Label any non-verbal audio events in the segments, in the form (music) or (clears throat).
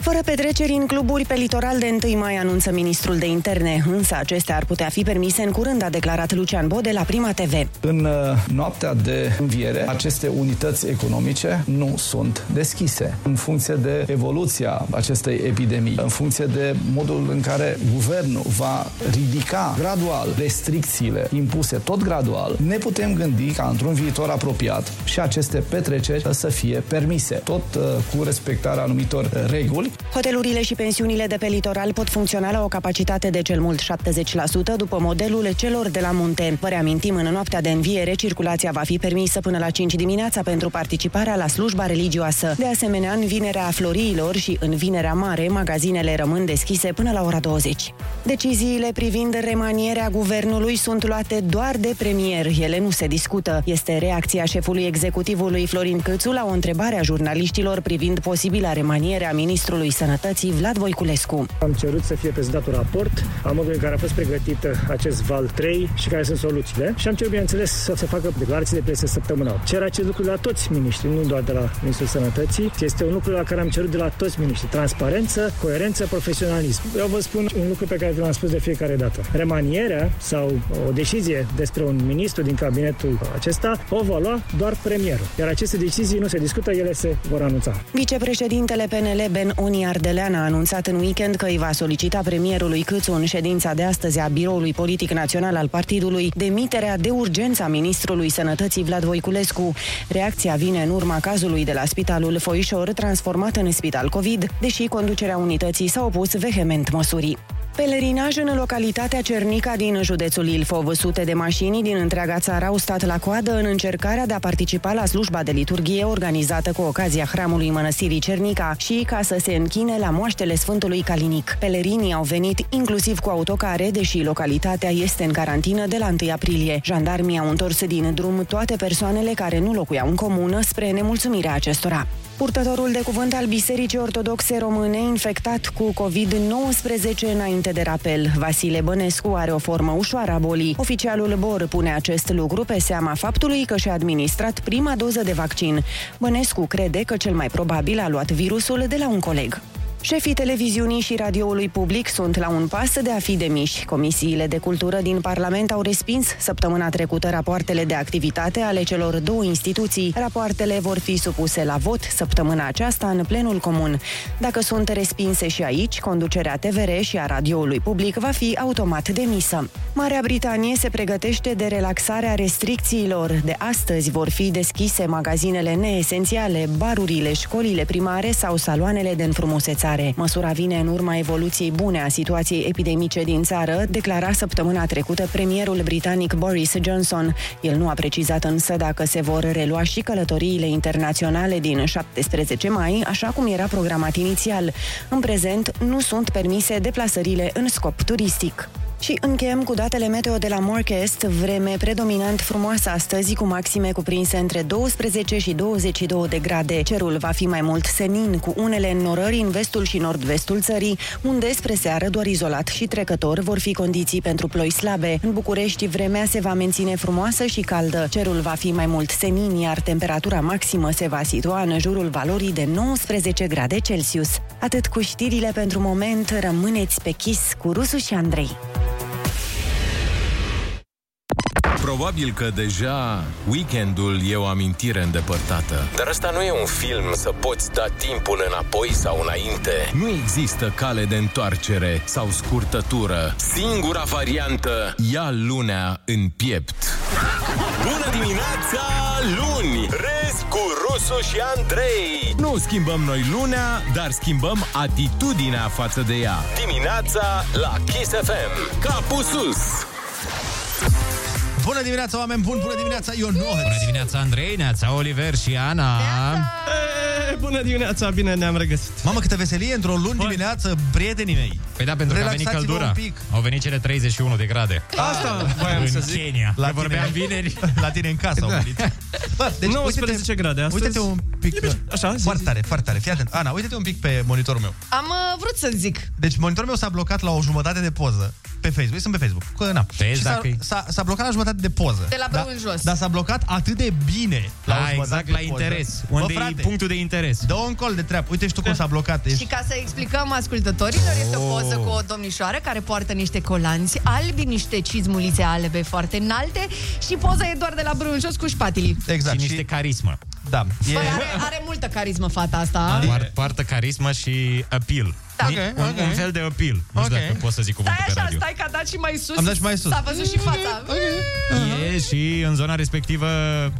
Fără petreceri în cluburi pe litoral de 1 mai anunță ministrul de interne, însă acestea ar putea fi permise în curând, a declarat Lucian Bode la Prima TV. În uh, noaptea de înviere, aceste unități economice nu sunt deschise. În funcție de evoluția acestei epidemii, în funcție de modul în care guvernul va ridica gradual restricțiile impuse tot gradual, ne putem gândi ca într-un viitor apropiat și aceste petreceri să fie permise, tot uh, cu respectarea anumitor reguli Hotelurile și pensiunile de pe litoral pot funcționa la o capacitate de cel mult 70% după modelul celor de la munte. Vă reamintim, în noaptea de înviere, circulația va fi permisă până la 5 dimineața pentru participarea la slujba religioasă. De asemenea, în vinerea floriilor și în vinerea mare, magazinele rămân deschise până la ora 20. Deciziile privind remanierea guvernului sunt luate doar de premier. Ele nu se discută. Este reacția șefului executivului Florin Câțu la o întrebare a jurnaliștilor privind posibila remaniere a ministrului Ministrului Sănătății Vlad Voiculescu. Am cerut să fie prezentat un raport a modului în care a fost pregătit acest val 3 și care sunt soluțiile și am cerut, bineînțeles, să se facă declarații de presă săptămânal. Cer acest lucru de la toți miniștrii, nu doar de la Ministrul Sănătății. Este un lucru la care am cerut de la toți miniștrii. Transparență, coerență, profesionalism. Eu vă spun un lucru pe care v-am spus de fiecare dată. Remanierea sau o decizie despre un ministru din cabinetul acesta o va lua doar premierul. Iar aceste decizii nu se discută, ele se vor anunța. Vicepreședintele PNL Ben Oni Ardelean a anunțat în weekend că îi va solicita premierului Câțu în ședința de astăzi a Biroului Politic Național al partidului demiterea de urgență a ministrului Sănătății Vlad Voiculescu. Reacția vine în urma cazului de la Spitalul Foișor, transformat în spital COVID, deși conducerea unității s-a opus vehement măsurii. Pelerinaj în localitatea Cernica din județul Ilfov. Sute de mașini din întreaga țară au stat la coadă în încercarea de a participa la slujba de liturghie organizată cu ocazia hramului Mănăstirii Cernica și ca să se închine la moaștele Sfântului Calinic. Pelerinii au venit inclusiv cu autocare, deși localitatea este în carantină de la 1 aprilie. Jandarmii au întors din drum toate persoanele care nu locuiau în comună spre nemulțumirea acestora. Purtătorul de cuvânt al Bisericii Ortodoxe Române infectat cu COVID-19 înainte de rapel. Vasile Bănescu are o formă ușoară a bolii. Oficialul BOR pune acest lucru pe seama faptului că și-a administrat prima doză de vaccin. Bănescu crede că cel mai probabil a luat virusul de la un coleg. Șefii televiziunii și radioului public sunt la un pas de a fi demiși. Comisiile de cultură din Parlament au respins săptămâna trecută rapoartele de activitate ale celor două instituții. Rapoartele vor fi supuse la vot săptămâna aceasta în plenul comun. Dacă sunt respinse și aici, conducerea TVR și a radioului public va fi automat demisă. Marea Britanie se pregătește de relaxarea restricțiilor. De astăzi vor fi deschise magazinele neesențiale, barurile, școlile primare sau saloanele de înfrumusețare amenințare. Măsura vine în urma evoluției bune a situației epidemice din țară, declara săptămâna trecută premierul britanic Boris Johnson. El nu a precizat însă dacă se vor relua și călătoriile internaționale din 17 mai, așa cum era programat inițial. În prezent, nu sunt permise deplasările în scop turistic. Și încheiem cu datele meteo de la Morchest, vreme predominant frumoasă astăzi, cu maxime cuprinse între 12 și 22 de grade. Cerul va fi mai mult senin, cu unele înnorări în vestul și nord-vestul țării, unde spre seară doar izolat și trecător vor fi condiții pentru ploi slabe. În București, vremea se va menține frumoasă și caldă. Cerul va fi mai mult senin, iar temperatura maximă se va situa în jurul valorii de 19 grade Celsius. Atât cu știrile pentru moment, rămâneți pe chis cu Rusu și Andrei. Probabil că deja weekendul e o amintire îndepărtată. Dar asta nu e un film să poți da timpul înapoi sau înainte. Nu există cale de întoarcere sau scurtătură. Singura variantă, ia lunea în piept. Bună dimineața, luni! Râs cu Rusu și Andrei! Nu schimbăm noi lunea, dar schimbăm atitudinea față de ea. Dimineața la Kiss FM. Capul sus! Bună dimineața, oameni buni! Bună dimineața, Ionut! Bună dimineața, Andrei, Neața, Oliver și Ana. E, bună dimineața, bine ne-am regăsit. Mamă, câtă veselie într-o luni dimineață, prietenii mei. Păi da, pentru că a venit Relaxați-vă căldura. un pic. Au venit cele 31 de grade. Asta voiam în să zic. Kenya. La La tine. vorbeam vineri. (laughs) La tine în casă au Da. venit. Bă, deci 19 grade astăzi. Uite-te un pic. Așa, zi, Foarte zi. tare, foarte tare. Fii atent. Ana, uite-te un pic pe monitorul meu. Am uh, vrut să zic. Deci monitorul meu s-a blocat la o jumătate de poză pe Facebook. Eu sunt pe Facebook. Că, na. Vezi Și s-a, dacă e- s-a, s-a blocat la jumătate de poză. De la brâu Da- în jos. Dar s-a blocat atât de bine la o Da, jumătate exact de la poză. interes. Bă, Unde e frate, punctul de interes. Dă un col de treabă. Uite și tu cum s-a blocat. Ești... Și ca să explicăm ascultătorilor, este o poză Oh. cu o domnișoară care poartă niște colanți albi, niște cizmulițe albe foarte înalte și poza e doar de la brâu în jos cu șpatilii. Exact. Și niște carismă. Da. E... Băi, are, are multă carismă fata asta. Poar- Poartă carismă și appeal. Da. Ok, un, ok. un fel de appeal. Nu știu Ok. dacă pot să zic Stai cuvântul pe așa, radio. stai că a dat și mai sus. Am dat și mai sus. S-a văzut și fața. E și în zona respectivă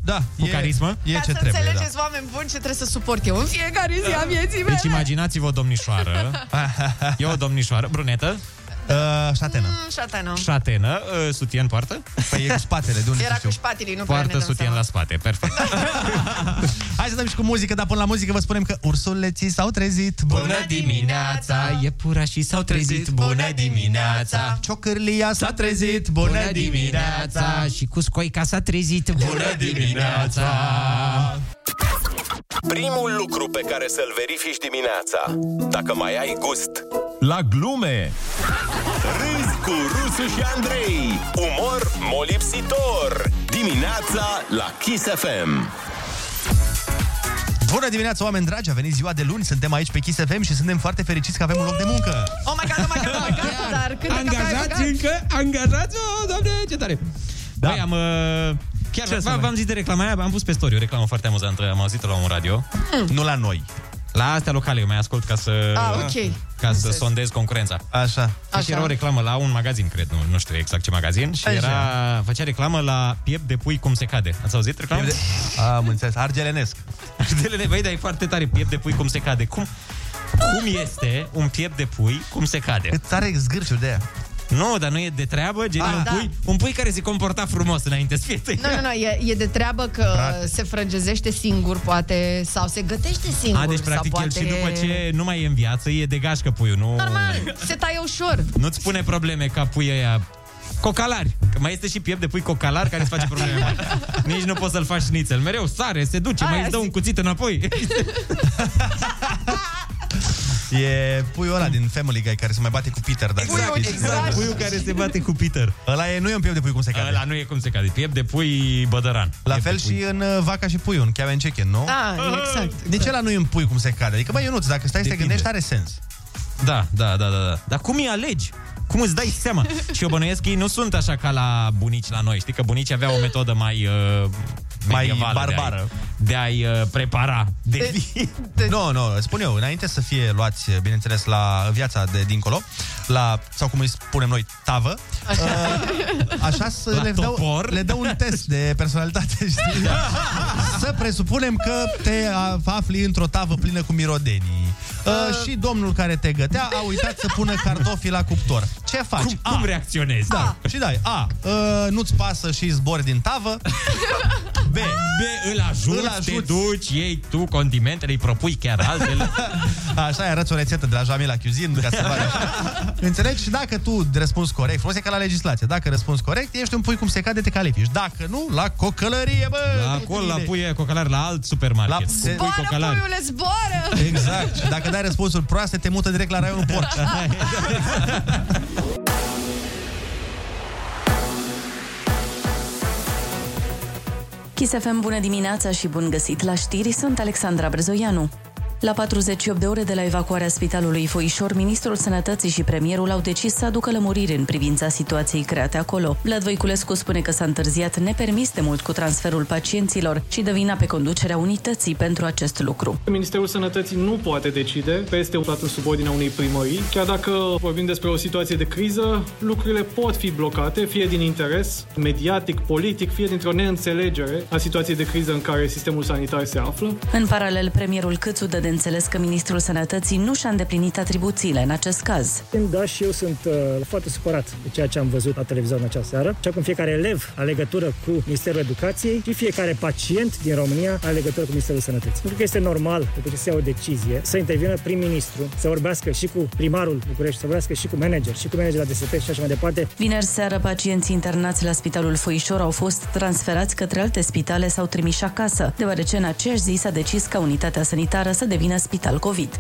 Da, cu e, carismă. E Ca ce să trebuie, înțelegeți, oameni buni, ce trebuie să suport eu în fiecare zi a vieții mele. Deci imaginați-vă o domnișoară. (laughs) E o domnișoară, brunetă, da. Uh, șatenă. Mm, șatenă. șatenă, uh, sutien poartă. Păi e cu spatele, de unde Era să cu știu. șpatilii, nu prea ne Poartă dăm sutien seama. la spate, perfect. (laughs) Hai să dăm și cu muzică, dar până la muzică vă spunem că ursuleții s-au trezit. Bună dimineața! Iepurașii s-au trezit, bună dimineața! Ciocârlia s-a trezit. Bună dimineața! Și cu scoica s-a trezit, bună dimineața! Primul lucru pe care să-l verifici dimineața, dacă mai ai gust la glume. Râzi cu Rusu și Andrei. Umor molipsitor. Dimineața la Kiss FM. Bună dimineața, oameni dragi! A venit ziua de luni, suntem aici pe Kiss FM și suntem foarte fericiți că avem un loc de muncă. Oh my god, oh my god, oh my god, dar cât de Angajați încă, angajați oh, doamne, ce tare! Da. Băi, am... Uh, chiar Ce să v- mai- v-am zis de reclama aia, am pus pe story o reclamă foarte amuzantă, am auzit-o la un radio. Nu la noi. La astea locale, eu mai ascult ca să... Ah, ok. Ca să Înțeles. sondez concurența. Așa. Așa. Așa. Și era o reclamă la un magazin, cred, nu, nu știu exact ce magazin, și Așa. era, făcea reclamă la piept de pui cum se cade. Ați auzit reclamă? De... Am înțeles. Argelenesc. De (laughs) băi, dar e foarte tare, piept de pui cum se cade. Cum, cum este un piept de pui cum se cade? Îți are zgârciuri de aia. Nu, dar nu e de treabă, gen Ah, un, da. pui, un pui care se comporta frumos înainte să fie tăiat. Nu, nu, nu, e, e de treabă că se frăgezește singur, poate, sau se gătește singur. A, deci practic sau el poate... și după ce nu mai e în viață, e de gașcă puiul, nu... Normal, se taie ușor. Nu-ți pune probleme ca pui ăia Cocalari. Că mai este și piept de pui cocalar care îți face probleme mari. (laughs) Nici nu poți să-l faci nițel. Mereu sare, se duce, Aia mai îți dă zic. un cuțit înapoi. (laughs) E puiul ăla din Family Guy care se mai bate cu Peter. Dacă Puiul, știți. exact. Puiul care se bate cu Peter. Ăla e, nu e un piept de pui cum se cade. Ăla nu e cum se cade. Piept de pui bădăran. La Piept fel de pui. și în uh, Vaca și Puiul, în Kevin Chicken, nu? Da, exact. De ce la nu e un pui cum se cade? Adică, băi, Ionuț, dacă stai să te Depinde. gândești, are sens. Da, da, da, da, da. Dar cum îi alegi? Cum îți dai seama? (laughs) și eu bănuiesc că ei nu sunt așa ca la bunici la noi. Știi că bunicii aveau o metodă mai... Uh, Mai medievală barbară. De a-i, de a-i uh, prepara de zi. Nu, nu, spun eu, înainte să fie luați, bineînțeles, la viața de dincolo, la, sau cum îi spunem noi, tavă, așa, așa (laughs) să La le dau, topor. le dă un test de personalitate, (laughs) știi? să presupunem că te a- afli într-o tavă plină cu mirodenii. Uh, și domnul care te gătea a uitat să pună cartofii la cuptor. Ce faci? Cum, cum reacționezi? Da, și dai A. Uh, nu-ți pasă și zbori din tavă. B. (laughs) B, îl ajuți, Îl îl ajuți. te duci, iei tu condimentele, îi propui chiar altele. (laughs) Așa, arăți o rețetă de la Jamila Cuisine ca să vadă așa. Înțelegi? Și dacă tu răspunzi corect, frumos e ca la legislație, dacă răspunzi corect, ești un pui cum se cade, te califici. Dacă nu, la cocălărie, bă! La acolo, la pui aia cocalar, la alt supermarket. La- Cu pui Zboară, cocalar. puiule, zboară! Exact. Și dacă dai răspunsuri proaste, te mută direct la raionul porci. (laughs) Kiss FM, bună dimineața și bun găsit la știri, sunt Alexandra Brezoianu. La 48 de ore de la evacuarea spitalului Foișor, ministrul sănătății și premierul au decis să aducă lămuriri în privința situației create acolo. Vlad Voiculescu spune că s-a întârziat nepermis de mult cu transferul pacienților și dă vina pe conducerea unității pentru acest lucru. Ministerul Sănătății nu poate decide peste un stat în subordinea unei primării. Chiar dacă vorbim despre o situație de criză, lucrurile pot fi blocate, fie din interes mediatic, politic, fie dintr-o neînțelegere a situației de criză în care sistemul sanitar se află. În paralel, premierul Câțu dă de înțeles că Ministrul Sănătății nu și-a îndeplinit atribuțiile în acest caz. Da, și eu sunt uh, foarte supărat de ceea ce am văzut la televizor în această seară. Așa cum fiecare elev are legătură cu Ministerul Educației și fiecare pacient din România are legătură cu Ministerul Sănătății. Pentru că este normal, după ce se ia o decizie, să intervină prim-ministru, să vorbească și cu primarul București, să vorbească și cu manager, și cu manager la DSP și așa mai departe. Vineri seară, pacienții internați la Spitalul Foișor au fost transferați către alte spitale sau trimiși acasă, deoarece în aceeași zi s-a decis ca unitatea sanitară să devină spital COVID.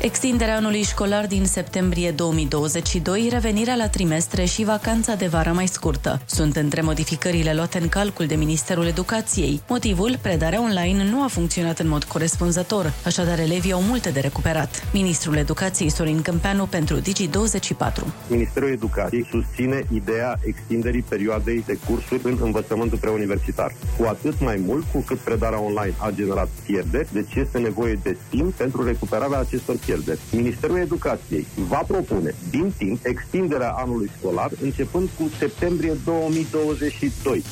Extinderea anului școlar din septembrie 2022, revenirea la trimestre și vacanța de vară mai scurtă. Sunt între modificările luate în calcul de Ministerul Educației. Motivul, predarea online nu a funcționat în mod corespunzător, așadar elevii au multe de recuperat. Ministrul Educației Sorin Câmpeanu pentru Digi24. Ministerul Educației susține ideea extinderii perioadei de cursuri în învățământul preuniversitar. Cu atât mai mult cu cât predarea online a generat pierderi, deci este nevoie de timp pentru recuperarea acestor pierderi. Ministerul Educației va propune din timp extinderea anului școlar începând cu septembrie 2022.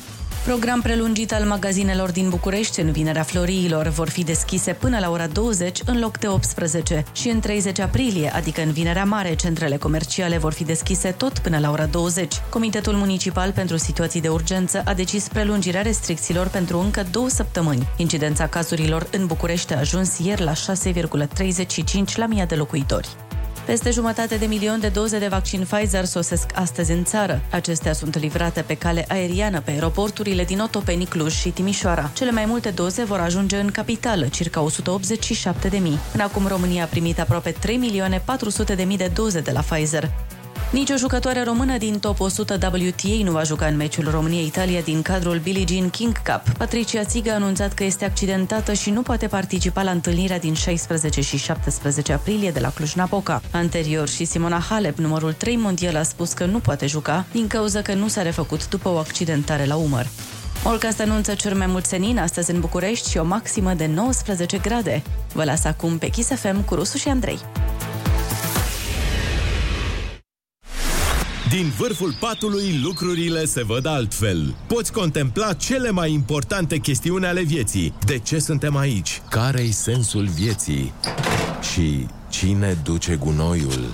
Program prelungit al magazinelor din București în Vinerea Floriilor vor fi deschise până la ora 20 în loc de 18 și în 30 aprilie, adică în Vinerea Mare, centrele comerciale vor fi deschise tot până la ora 20. Comitetul Municipal pentru Situații de Urgență a decis prelungirea restricțiilor pentru încă două săptămâni. Incidența cazurilor în București a ajuns ieri la 6,35 la mii de locuitori. Peste jumătate de milion de doze de vaccin Pfizer sosesc astăzi în țară. Acestea sunt livrate pe cale aeriană pe aeroporturile din Otopeni, Cluj și Timișoara. Cele mai multe doze vor ajunge în capitală, circa 187 de mii. Până acum România a primit aproape 3 milioane 400 de mii de doze de la Pfizer. Nici o jucătoare română din top 100 WTA nu va juca în meciul România-Italia din cadrul Billie Jean King Cup. Patricia Țiga a anunțat că este accidentată și nu poate participa la întâlnirea din 16 și 17 aprilie de la Cluj-Napoca. Anterior și Simona Halep, numărul 3 mondial, a spus că nu poate juca din cauza că nu s-a refăcut după o accidentare la umăr. Olcast anunță cer mai mult senin astăzi în București și o maximă de 19 grade. Vă las acum pe Kiss FM cu Rusu și Andrei. Din vârful patului lucrurile se văd altfel. Poți contempla cele mai importante chestiuni ale vieții. De ce suntem aici? Care-i sensul vieții? Și cine duce gunoiul?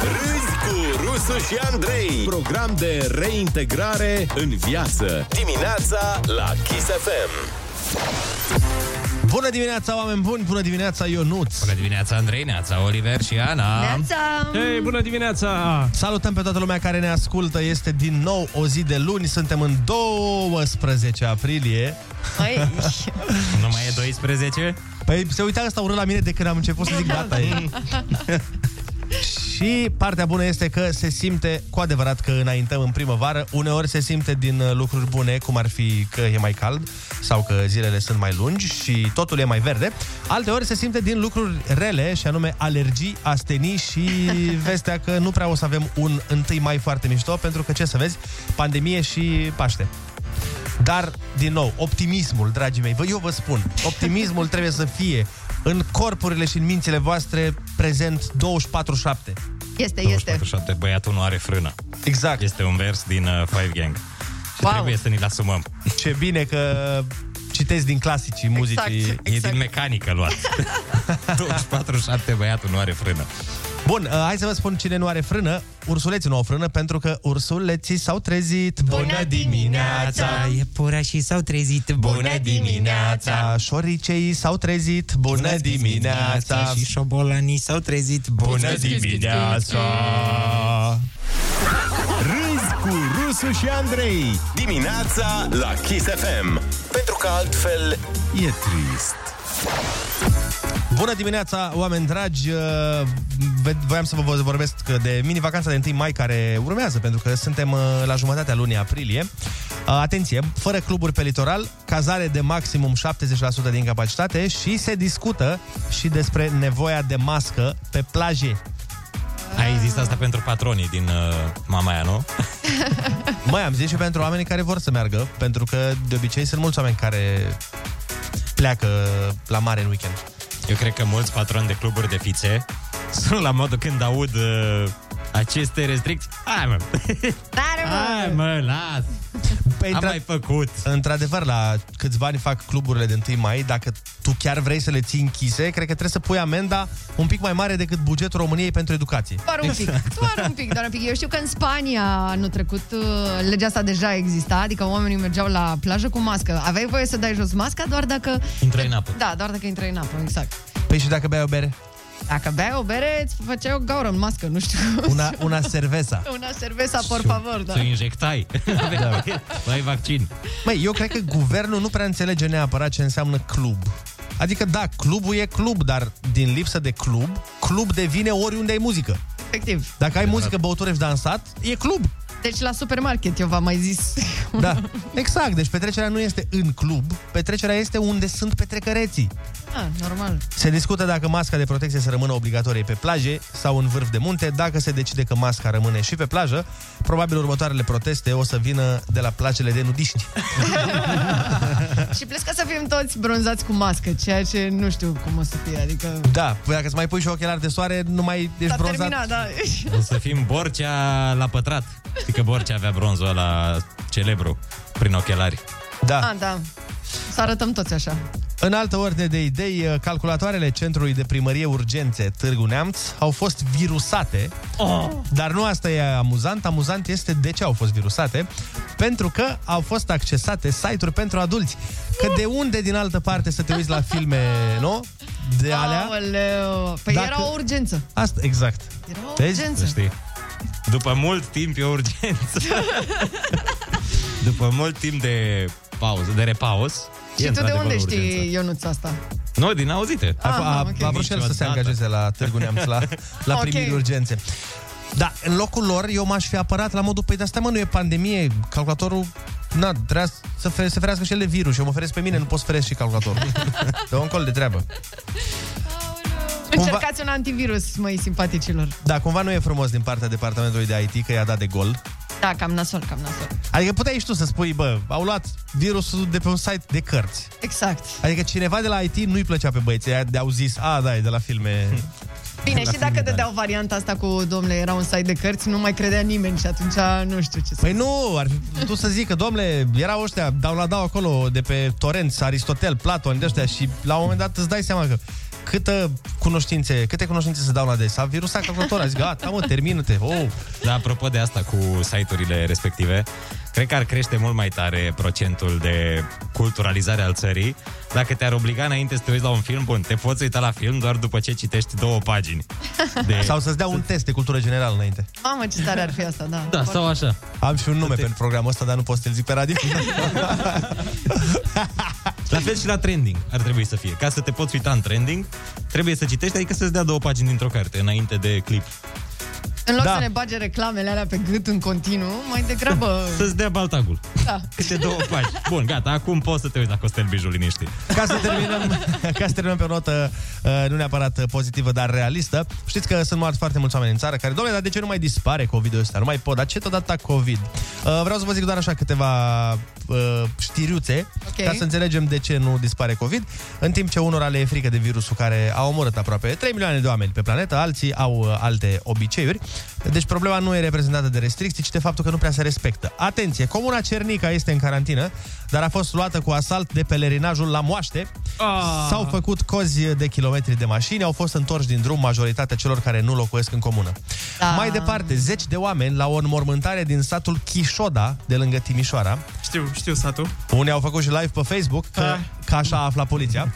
Râzi cu Rusu și Andrei Program de reintegrare în viață Dimineața la Kiss FM Bună dimineața, oameni buni! Bună dimineața, Ionuț! Bună dimineața, Andrei, Neața, Oliver și Ana! Neața! Hei, bună dimineața! Salutăm pe toată lumea care ne ascultă. Este din nou o zi de luni. Suntem în 12 aprilie. Măi, (laughs) Nu mai e 12? Păi se uita ăsta urât la mine de când am început să zic gata. E. (laughs) Și partea bună este că se simte cu adevărat că înaintăm în primăvară. Uneori se simte din uh, lucruri bune, cum ar fi că e mai cald sau că zilele sunt mai lungi și totul e mai verde. Alteori se simte din lucruri rele, și anume alergii, astenii și (laughs) vestea că nu prea o să avem un 1 mai foarte mișto, pentru că, ce să vezi, pandemie și Paște. Dar, din nou, optimismul, dragii mei, vă, eu vă spun, optimismul trebuie să fie în corpurile și în mințile voastre prezent 24-7. este, este. 47, băiatul nu are frână. Exact. Este un vers din uh, Five Gang. Și Wow. trebuie să ni-l asumăm. Ce bine că citesc din clasicii muzicii. Exact. E din mecanică luat. (laughs) 24-7, băiatul nu are frână. Bun, uh, hai să vă spun cine nu are frână. Ursuleții nu au frână pentru că ursuleții s-au trezit. Bună dimineața! Iepurașii s-au trezit. Bună dimineața! Șoricei s-au trezit. Bună dimineața! Și șobolanii s-au trezit. Bună dimineața! Râzi cu Rusu și Andrei Dimineața la Kiss FM Pentru că altfel e trist Bună dimineața, oameni dragi! Uh, ve- Voiam să vă vorbesc de mini-vacanța de 1 mai care urmează, pentru că suntem uh, la jumătatea lunii aprilie. Uh, Atenție, fără cluburi pe litoral, cazare de maximum 70% din capacitate și se discută și despre nevoia de mască pe plaje. Ai zis asta pentru patronii din uh, Mamaia, nu? (laughs) Mai am zis și pentru oamenii care vor să meargă, pentru că de obicei sunt mulți oameni care pleacă la mare în weekend. Eu cred că mulți patroni de cluburi de fițe (laughs) sunt la modul când aud uh, aceste restricții. Hai mă, Tare, mă! hai mă, las! Păi, Am intra- mai făcut. Într-adevăr, la câțiva ani fac cluburile de 1 mai, dacă tu chiar vrei să le ții închise, cred că trebuie să pui amenda un pic mai mare decât bugetul României pentru educație. Doar un pic, doar un pic, doar un pic. Eu știu că în Spania anul trecut uh, legea asta deja exista, adică oamenii mergeau la plajă cu mască. Aveai voie să dai jos masca doar dacă... Intră în apă. Da, doar dacă intrai în apă, exact. Păi și dacă beai o bere? Dacă beai o bere, îți făceai o gaură în mască, nu știu cum. Una, una cerveza. (laughs) Una cerveza, por favor, da. Să injectai. (laughs) da. Ai vaccin. Măi, eu cred că guvernul nu prea înțelege neapărat ce înseamnă club. Adică, da, clubul e club, dar din lipsă de club, club devine oriunde ai muzică. Efectiv. Dacă ai muzică, băutură și dansat, e club. Deci la supermarket, eu v-am mai zis. Da, exact. Deci petrecerea nu este în club, petrecerea este unde sunt petrecăreții. Ah, normal. Se discută dacă masca de protecție să rămână obligatorie pe plaje sau în vârf de munte. Dacă se decide că masca rămâne și pe plajă, probabil următoarele proteste o să vină de la plajele de nudiști. (laughs) Și plus că să fim toți bronzați cu mască, ceea ce nu știu cum o să fie, adică... Da, păi dacă îți mai pui și ochelari de soare, nu mai ești S-a bronzat. terminat, da. O să fim Borcea la pătrat. (laughs) Știi că Borcea avea bronzul ăla celebru prin ochelari. Da. Ah, da. Să arătăm toți așa. În altă ordine de idei, calculatoarele Centrului de Primărie Urgențe Târgu Neamț au fost virusate, Oh. dar nu asta e amuzant. Amuzant este de ce au fost virusate, pentru că au fost accesate site-uri pentru adulți. Că de unde din altă parte să te uiți la filme, nu? De alea? Aoleu. Păi Dacă- era o urgență. Asta, exact. Era o Vezi? urgență. Să știi. După mult timp e urgență. (laughs) După mult timp de pauză, de repaus. Și e tu de într-adevăr unde urgență. știi, Ionuț, asta? Nu, din auzite. A, a, ok. a vrut și el să se Niciodată. angajeze la Târgu Neamț, la, la (laughs) Ok. primiri urgențe. Da, în locul lor, eu m-aș fi apărat la modul, păi de asta mă, nu e pandemie, calculatorul, na, trebuia să fe- se ferească și el de virus. Eu mă feresc pe mine, nu pot să feresc și calculatorul. (laughs) Dă un col de treabă. Cumva- Încercați un antivirus, măi, simpaticilor. Da, cumva nu e frumos din partea departamentului de IT că i-a dat de gol. Da, cam nasol, cam nasol. Adică puteai și tu să spui, bă, au luat virusul de pe un site de cărți. Exact. Adică cineva de la IT nu-i plăcea pe băieții aia de au zis, a, da, e de la filme. (laughs) Bine, La și dacă filme, dădeau varianta asta cu, domnule, era un site de cărți, nu mai credea nimeni și atunci nu știu ce să Păi nu, ar fi putut să zică, domnule, erau ăștia, downloadau acolo de pe torenți, Aristotel, Platon, de ăștia și la un moment dat îți dai seama că câtă cunoștințe, câte cunoștințe se dau la de S-a virusat calculatorul, a zis, gata, mă, termină-te. Oh. Da, apropo de asta cu site-urile respective, cred că ar crește mult mai tare procentul de culturalizare al țării dacă te-ar obliga înainte să te uiți la un film, bun, te poți uita la film doar după ce citești două pagini. De... Sau să-ți dea un test de cultură generală înainte. Mamă, ce tare ar fi asta, da. Da, sau așa. Am și un nume pentru programul ăsta, dar nu pot să-l zic pe radio. (laughs) La fel și la trending ar trebui să fie. Ca să te poți uita în trending, trebuie să citești, adică să-ți dea două pagini dintr-o carte înainte de clip. În loc Da. să ne bage reclamele alea pe gât în continuu, mai degrabă... (laughs) Să-ți dea baltagul. Da. Câte două pagini. Bun, gata, acum poți să te uiți la Costel Biju liniștit. Ca să terminăm, (laughs) ca să terminăm pe o notă uh, nu neapărat uh, pozitivă, dar realistă. Știți că sunt moarți foarte mulți oameni în țară care, domnule, dar de ce nu mai dispare COVID-ul ăsta? Nu mai pot, dar ce tot atâta COVID? Uh, vreau să vă zic doar așa câteva uh, știriuțe, Ok. ca să înțelegem de ce nu dispare COVID. În timp ce unora le e frică de virusul care a omorât aproape 3 milioane de oameni pe planetă, alții au uh, alte obiceiuri. Deci problema nu e reprezentată de restricții, ci de faptul că nu prea se respectă. Atenție, comuna Cernica este în carantină, dar a fost luată cu asalt de pelerinajul la moaște. Ah. S-au făcut cozi de kilometri de mașini, au fost întorși din drum majoritatea celor care nu locuiesc în comună. Da. Mai departe, zeci de oameni la o înmormântare din satul Chișoda, de lângă Timișoara. Știu, știu satul. Unii au făcut și live pe Facebook, că, că așa a aflat poliția. (laughs)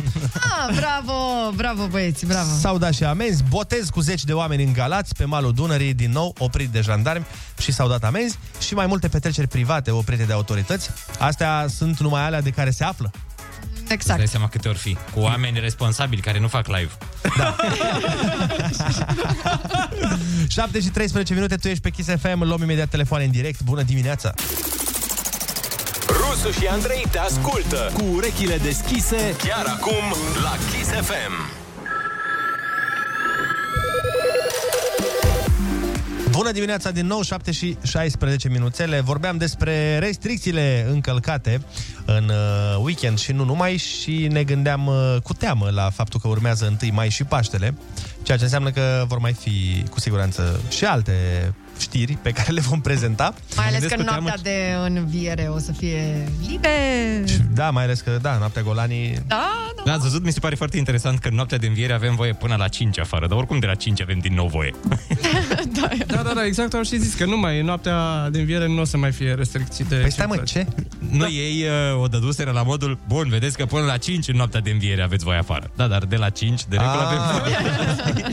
Ah, bravo, bravo băieți, bravo. S-au dat și amenzi, botez cu zeci de oameni în Galați, pe malul Dunării, din nou oprit de jandarmi și s-au dat amenzi și mai multe petreceri private oprite de autorități. Astea sunt numai alea de care se află. Îți dai Exact. seama câte ori fi. Cu oameni responsabili care nu fac live. (laughs) 7 și 13 minute, tu ești pe Kiss FM, luăm imediat telefoane în direct. Bună dimineața! Rusu și Andrei te ascultă cu urechile deschise chiar acum la Kiss FM. Bună dimineața din nou, 7 și 16 minuțele. Vorbeam despre restricțiile încălcate în uh, weekend și nu numai și ne gândeam uh, cu teamă la faptul că urmează 1 mai și Paștele, ceea ce înseamnă că vor mai fi cu siguranță și alte știri pe care le vom prezenta. Mai ales că noaptea de înviere o să fie liber. Da, mai ales că, da, noaptea golanii... Da, Da, ați văzut? Mi se pare foarte interesant că în noaptea de înviere avem voie până la 5 afară, dar oricum de la 5 avem din nou voie. (laughs) Da, da, da, exact am și zis că nu mai, noaptea de înviere nu o să mai fie restricții de Păi stai mă, ce? Nu, ei uh, o dăduseră la modul, bun, vedeți că până la 5 în noaptea de înviere aveți voie afară. Da, dar de la 5, de regulă Ah. avem voie.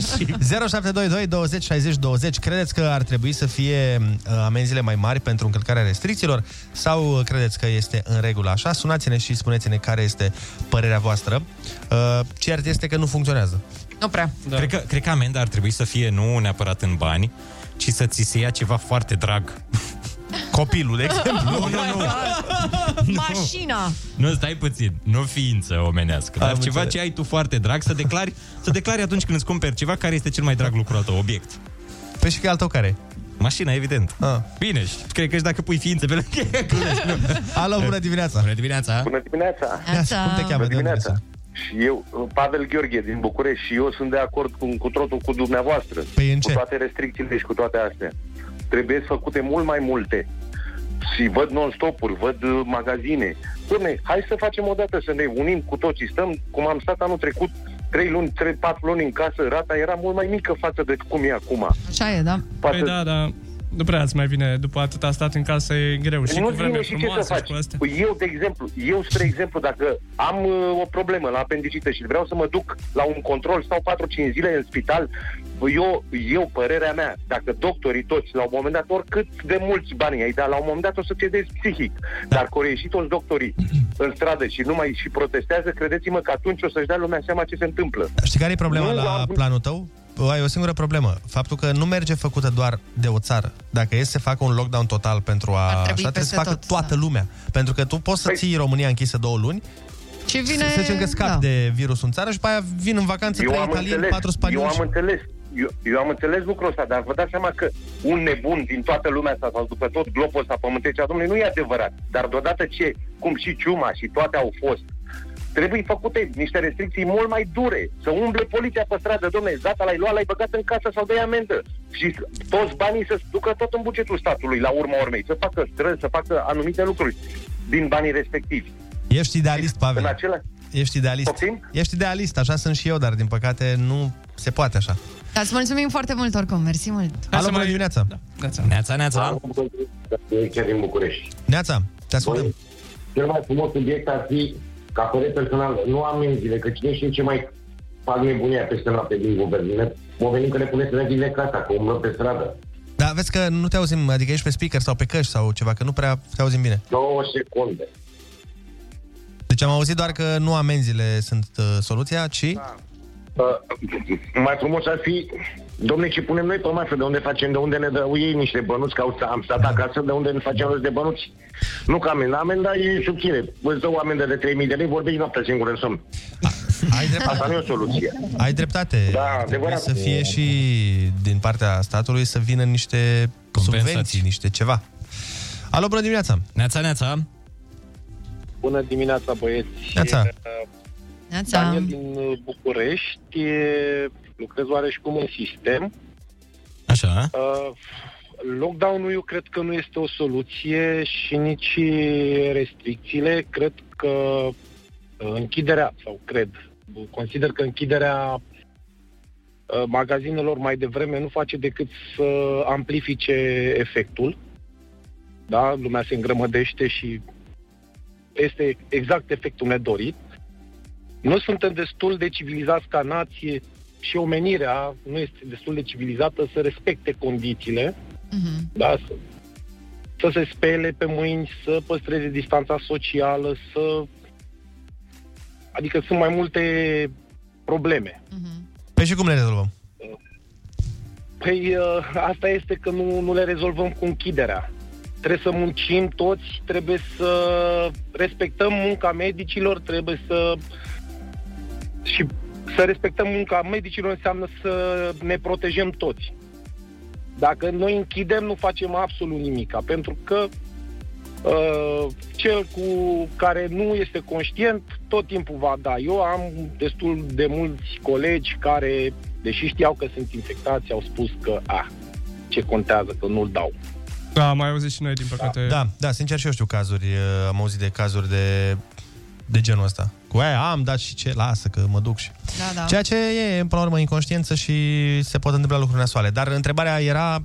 0722 20 60 20 Credeți că ar trebui să fie uh, amenziile mai mari pentru încălcarea restricțiilor sau uh, credeți că este în regulă așa? Sunați-ne și spuneți-ne care este părerea voastră. Uh, cert este că nu funcționează. Nu prea. Da. Cred, că, cred că amenda ar trebui să fie nu neapărat în bani, ci să ți se ia ceva foarte drag. (laughs) Copilul, de exemplu. (laughs) nu, nu, (laughs) nu. Mașina. Nu, stai puțin. Nu ființă omenească, dar Am ceva înțeles. ce ai tu foarte drag, să declari, să declari atunci când îți cumperi ceva care este cel mai drag lucru al tău, obiect. Păi și că al tău care Mașina, evident. Ah. Bine, și cred că și dacă pui ființe pe lângă ea, glumesc, nu. Alo, bună dimineața! Bună dimineața! Bună dimineața! Cum te cheamă? Bună De unde dimineața! Și eu, Pavel Gheorghe din București și eu sunt de acord cu, cu totul cu dumneavoastră. Păi în Cu toate restricțiile și cu toate astea. Trebuie făcute mult mai multe. Și văd non-stopuri, văd uh, magazine. Dom'le, hai să facem o dată, să ne unim cu toții. Stăm, cum am stat anul trecut, 3 luni, 3, 4 luni în casă, rata era mult mai mică față de cum e acum. Așa e, da. Păi da, da. Nu prea îți mai vine, după atâta stat în casă e greu. Și nu cu vreme vine și ce să frumoasă și faci. cu astea. Păi eu, de exemplu, eu, spre exemplu, dacă am uh, o problemă la apendicită și vreau să mă duc la un control, stau 4-5 zile în spital, eu, eu, părerea mea, dacă doctorii toți, la un moment dat, oricât de mulți bani ai dat, la un moment dat o să cedezi psihic. Dar că au ieșit toți doctorii în stradă și nu mai și protestează, credeți-mă că atunci o să-și dea lumea seama ce se întâmplă. Știi care e problema Nu, la am- planul tău? Ai o singură problemă. Faptul că nu merge făcută doar de o țară. Dacă e să se facă un lockdown total pentru a... Ar Așa, trebui trebuie să peste facă tot, toată lumea. Pentru că tu poți să ții România închisă două luni, Și vine... să zicem că scapi da. de virusul în țară și pe aia vin în vacanță trei italieni, patru eu spanioli. am și- înțeles, eu, eu am înțeles lucrul ăsta, dar vă dați seama că un nebun din toată lumea asta sau după tot globul ăsta pământesc, domnule, nu e adevărat. Dar deodată ce, cum și ciuma și toate au fost, trebuie făcute niște restricții mult mai dure. Să umble poliția pe stradă, domnule, gata, l-ai luat, l-ai băgat în casă sau dai amendă. Și toți banii să ducă tot în bugetul statului, la urma urmei, să facă străzi, să facă anumite lucruri din banii respectivi. Ești idealist, Pavel. În acela... Ești idealist. Poftim? Ești idealist, așa sunt și eu, dar din păcate nu se poate așa. Dar îți mulțumim foarte mult oricum, mersi mult. Alo, bună dimineața! Neața, neața! chiar din București. Neața, te ascultăm. Cel mai frumos subiect ar fi, ca părere personal, nu amenziile, că cine știe ce mai fac nebunia peste noapte din guvern. Ne pomenim că ne puneți să ne vine casa, că umblăm pe stradă. Da, vezi că nu te auzim, adică ești pe speaker sau pe căști sau ceva, că nu prea te auzim bine. Două secunde. Deci am auzit doar că nu amenziile sunt uh, soluția, ci... Da. Uh, mai frumos ar fi, domne, ce punem noi pe masă, de unde facem, de unde ne dă ei niște bănuți, că au sta- am stat acasă, de unde ne facem rost de bănuți. Nu ca amenda, amenda e subțire. Îți dă o amendă de 3.000 de lei, vorbești noaptea singur în somn. Ai dreptate. Asta nu e o soluție. Ai dreptate. Da, Trebuie adevărat. să fie și din partea statului să vină niște subvenții, niște ceva. Alo, bună dimineața! Neața, neața! Bună dimineața, băieți. Neața. Uh, Neața. Daniel din uh, București. e- Lucrez oareșcum în sistem. Așa. Uh, Lockdown-ul eu cred că nu este o soluție și nici restricțiile. Cred că uh, închiderea, sau cred, consider că închiderea uh, magazinelor mai devreme nu face decât să amplifice efectul. Da? Lumea se îngrămădește și este exact efectul nedorit. Nu suntem destul de civilizați ca nație și omenirea nu este destul de civilizată să respecte condițiile, da? să, să se spele pe mâini, să păstreze distanța socială, să... Adică sunt mai multe probleme. Păi și cum le rezolvăm? Păi uh, asta este că nu, nu le rezolvăm cu închiderea. Trebuie să muncim toți, trebuie să respectăm munca medicilor, trebuie să... Și să respectăm munca medicilor înseamnă să ne protejăm toți. Dacă noi închidem, nu facem absolut nimic, pentru că uh, cel cu care nu este conștient tot timpul va da. Eu am destul de mulți colegi care, deși știau că sunt infectați, au spus că, a, ce contează, că nu-l dau. Da, am mai auzit și noi, din păcate. Da, da, sincer și eu știu cazuri, uh, am auzit de cazuri de, de genul ăsta. Cu aia am dat și ce, lasă că mă duc și... Da, da. Ceea ce e, până la urmă, inconștiență și se pot întâmpla lucruri nasoale. Dar întrebarea era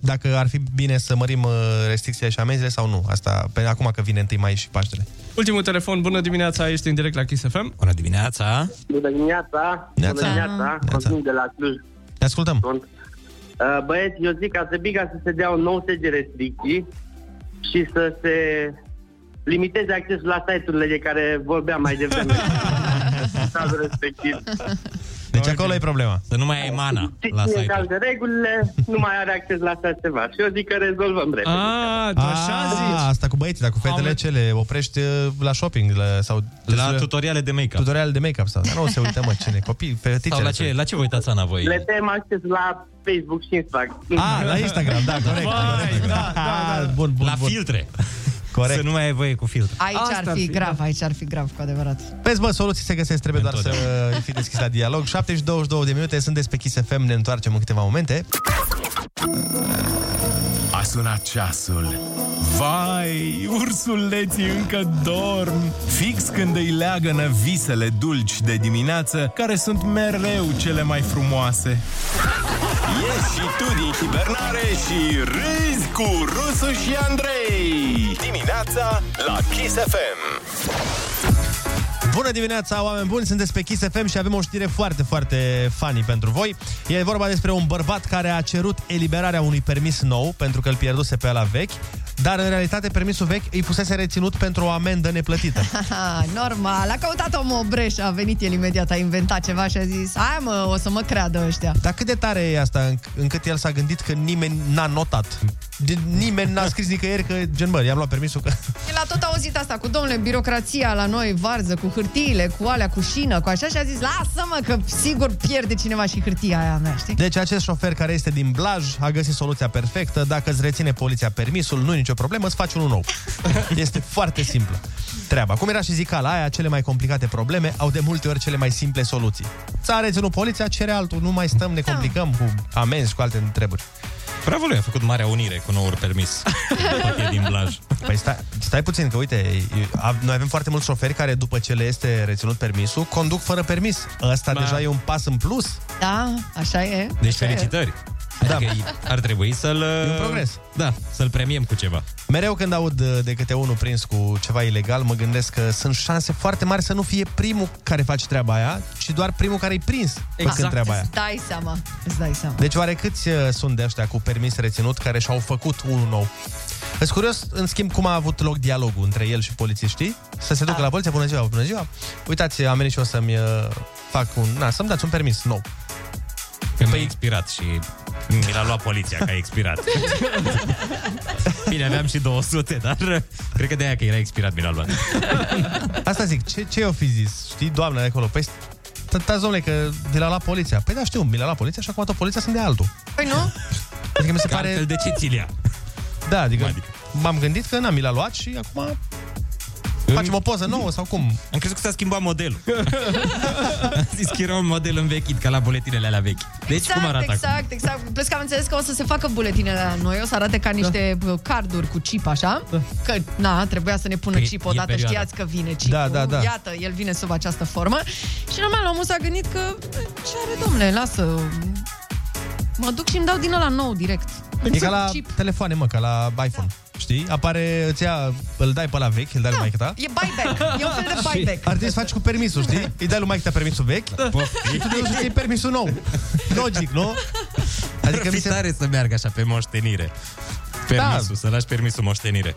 dacă ar fi bine să mărim uh, restricțiile și amenziile sau nu. Asta pe acum că vine întâi mai și Paștele. Ultimul telefon, bună dimineața, ești în direct la Kiss FM. Bună dimineața! Bună dimineața! Neața. Bună dimineața! Constantin de la Cluj. Te ascultăm. Sunt. Uh, Băieți, eu zic că ar trebui ca să se dea un nou set de restricții și să se limiteze accesul la site-urile de care vorbeam mai devreme. În (laughs) cazul respectiv. Deci acolo e problema. Să nu mai ai mana la Cine site calcă regulile, nu mai are acces la așa ceva. Și eu zic că rezolvăm repede. Ah, tu așa Ah, zici? Asta cu băieții, dar cu fetele ce le oprești uh, la shopping la, sau La tutoriale de make-up. Tutoriale de make-up sau. Dar nu se uită, mă, cine? Copii, fetițele. Sau la se ce, la ce vă uitați, Ana, voi? Le tem acces la Facebook și Instagram. Ah, la Instagram, da, corect. corect. da, da, da. Bun, bun, La bun. filtre. Corect. Să nu mai ai voie cu filtre. Aici Asta ar ar fi fi, grav, aici ar fi grav, cu adevărat. Vezi, bă, soluții se găsesc, trebuie doar să fii deschis la dialog. 7 și 22 de minute, sunteți pe Kiss FM, ne întoarcem în câteva momente. A sunat ceasul. Vai, ursuleții încă dorm. Fix când îi leagănă visele dulci de dimineață, care sunt mereu cele mai frumoase. Ieși și tu din hibernare și râzi cu Rusu și Andrei. Dimineața la Kiss FM. Bună dimineața, oameni buni! Sunteți pe Kiss FM și avem o știre foarte, foarte funny pentru voi. E vorba despre un bărbat care a cerut eliberarea unui permis nou pentru că îl pierduse pe ala vechi, dar în realitate permisul vechi îi fusese reținut pentru o amendă neplătită. Haha, (laughs) normal, a căutat omul o breșă, a venit el imediat, a inventat ceva și a zis Hai mă, o să mă creadă ăștia Dar cât de tare e asta înc- încât el s-a gândit că nimeni n-a notat. De- nimeni n-a scris nicăieri că, gen, bă, i-am luat permisul că... (laughs) El a tot auzit asta cu, domnule, birocrația la noi, varză, cu hârtiile, cu alea, cu șină, cu așa și a zis Lasă-mă că sigur pierde cineva și hârtia aia mea, știi? Deci acest șofer care este din Blaj a găsit soluția perfectă. Dacă îți reține poliția permisul, nu e nicio problemă, îți faci unul nou. (laughs) Este foarte simplă treaba. Cum era și zicala aia, cele mai complicate probleme au de multe ori cele mai simple soluții. Ți-a reținut poliția, cere altul, nu mai stăm, ne complicăm cu amenzi și cu alte întrebări. Bravo lui, a făcut marea unire cu noul permis. (laughs) Tot e din Blaj. Păi stai, stai puțin, că uite, e- a- noi avem foarte mulți șoferi care după ce le este reținut permisul, conduc fără permis. Ăsta Da. deja e un pas în plus. Da, așa e Deci așa e. felicitări. Da. Adică ar trebui să-l... E un progres. Da, să-l premiem cu ceva. Mereu când aud uh, de câte unul prins cu ceva ilegal, mă gândesc că sunt șanse foarte mari să nu fie primul care face treaba aia, ci doar primul care e prins Exact. făcând treaba aia. Îți dai seama, îți dai seama Deci oare câți uh, sunt de ăștia cu permis reținut care și-au făcut unul nou? Sunt curios, în schimb, cum a avut loc dialogul între el și polițiștii? Să se ducă la poliție, bună ziua, bună ziua. Uitați, am venit și eu să-mi uh, fac un... Na, să-mi dați un permis nou. Că mi-a expirat și mi l-a luat poliția că a expirat. (laughs) Bine, aveam și 200, dar cred că de aia că era expirat mi l-a luat. Asta zic, ce, ce o fi zis? Știi, doamna de acolo? Păi, stați, domnule, că mi l-a luat poliția. Păi da, știu, mi l-a luat poliția și acum tot poliția sunt de altul. Păi nu? Adică mi se Că pare... altfel de ce ți ia? Da, adică, Adică? m-am gândit că n-am mi l-a luat și acum facem o poză nouă sau cum? Am crezut că s-a schimbat modelul. (laughs) Am zis că era un model învechit, ca la buletinele alea vechi. Deci exact, cum arată exact, acum? exact. Plus că am înțeles că o să se facă buletinele la noi, o să arate ca niște da. carduri cu chip, așa. Da. Că, na, trebuia să ne pună Păi, chip e odată, perioada. știați că vine chipul. Da, da, da. Iată, el vine sub această formă. Și normal, omul s-a gândit că, ce are, domnule, lasă... Mă duc și îmi dau din ăla nou, direct. E ca la Chip. telefoane, mă, ca la iPhone. Știi? Apare, îți ia, îl dai pe la vechi, îl dai lui maică ta. E buyback. E un fel de (laughs) buyback. Ar trebui să faci cu permisul, știi? Îi dai lui maică ta permisul vechi și tu te duci să iei permisul nou. (laughs) Logic, nu? Adică mi se... tare să meargă așa pe moștenire. Permisul, da. să lași permisul moștenire.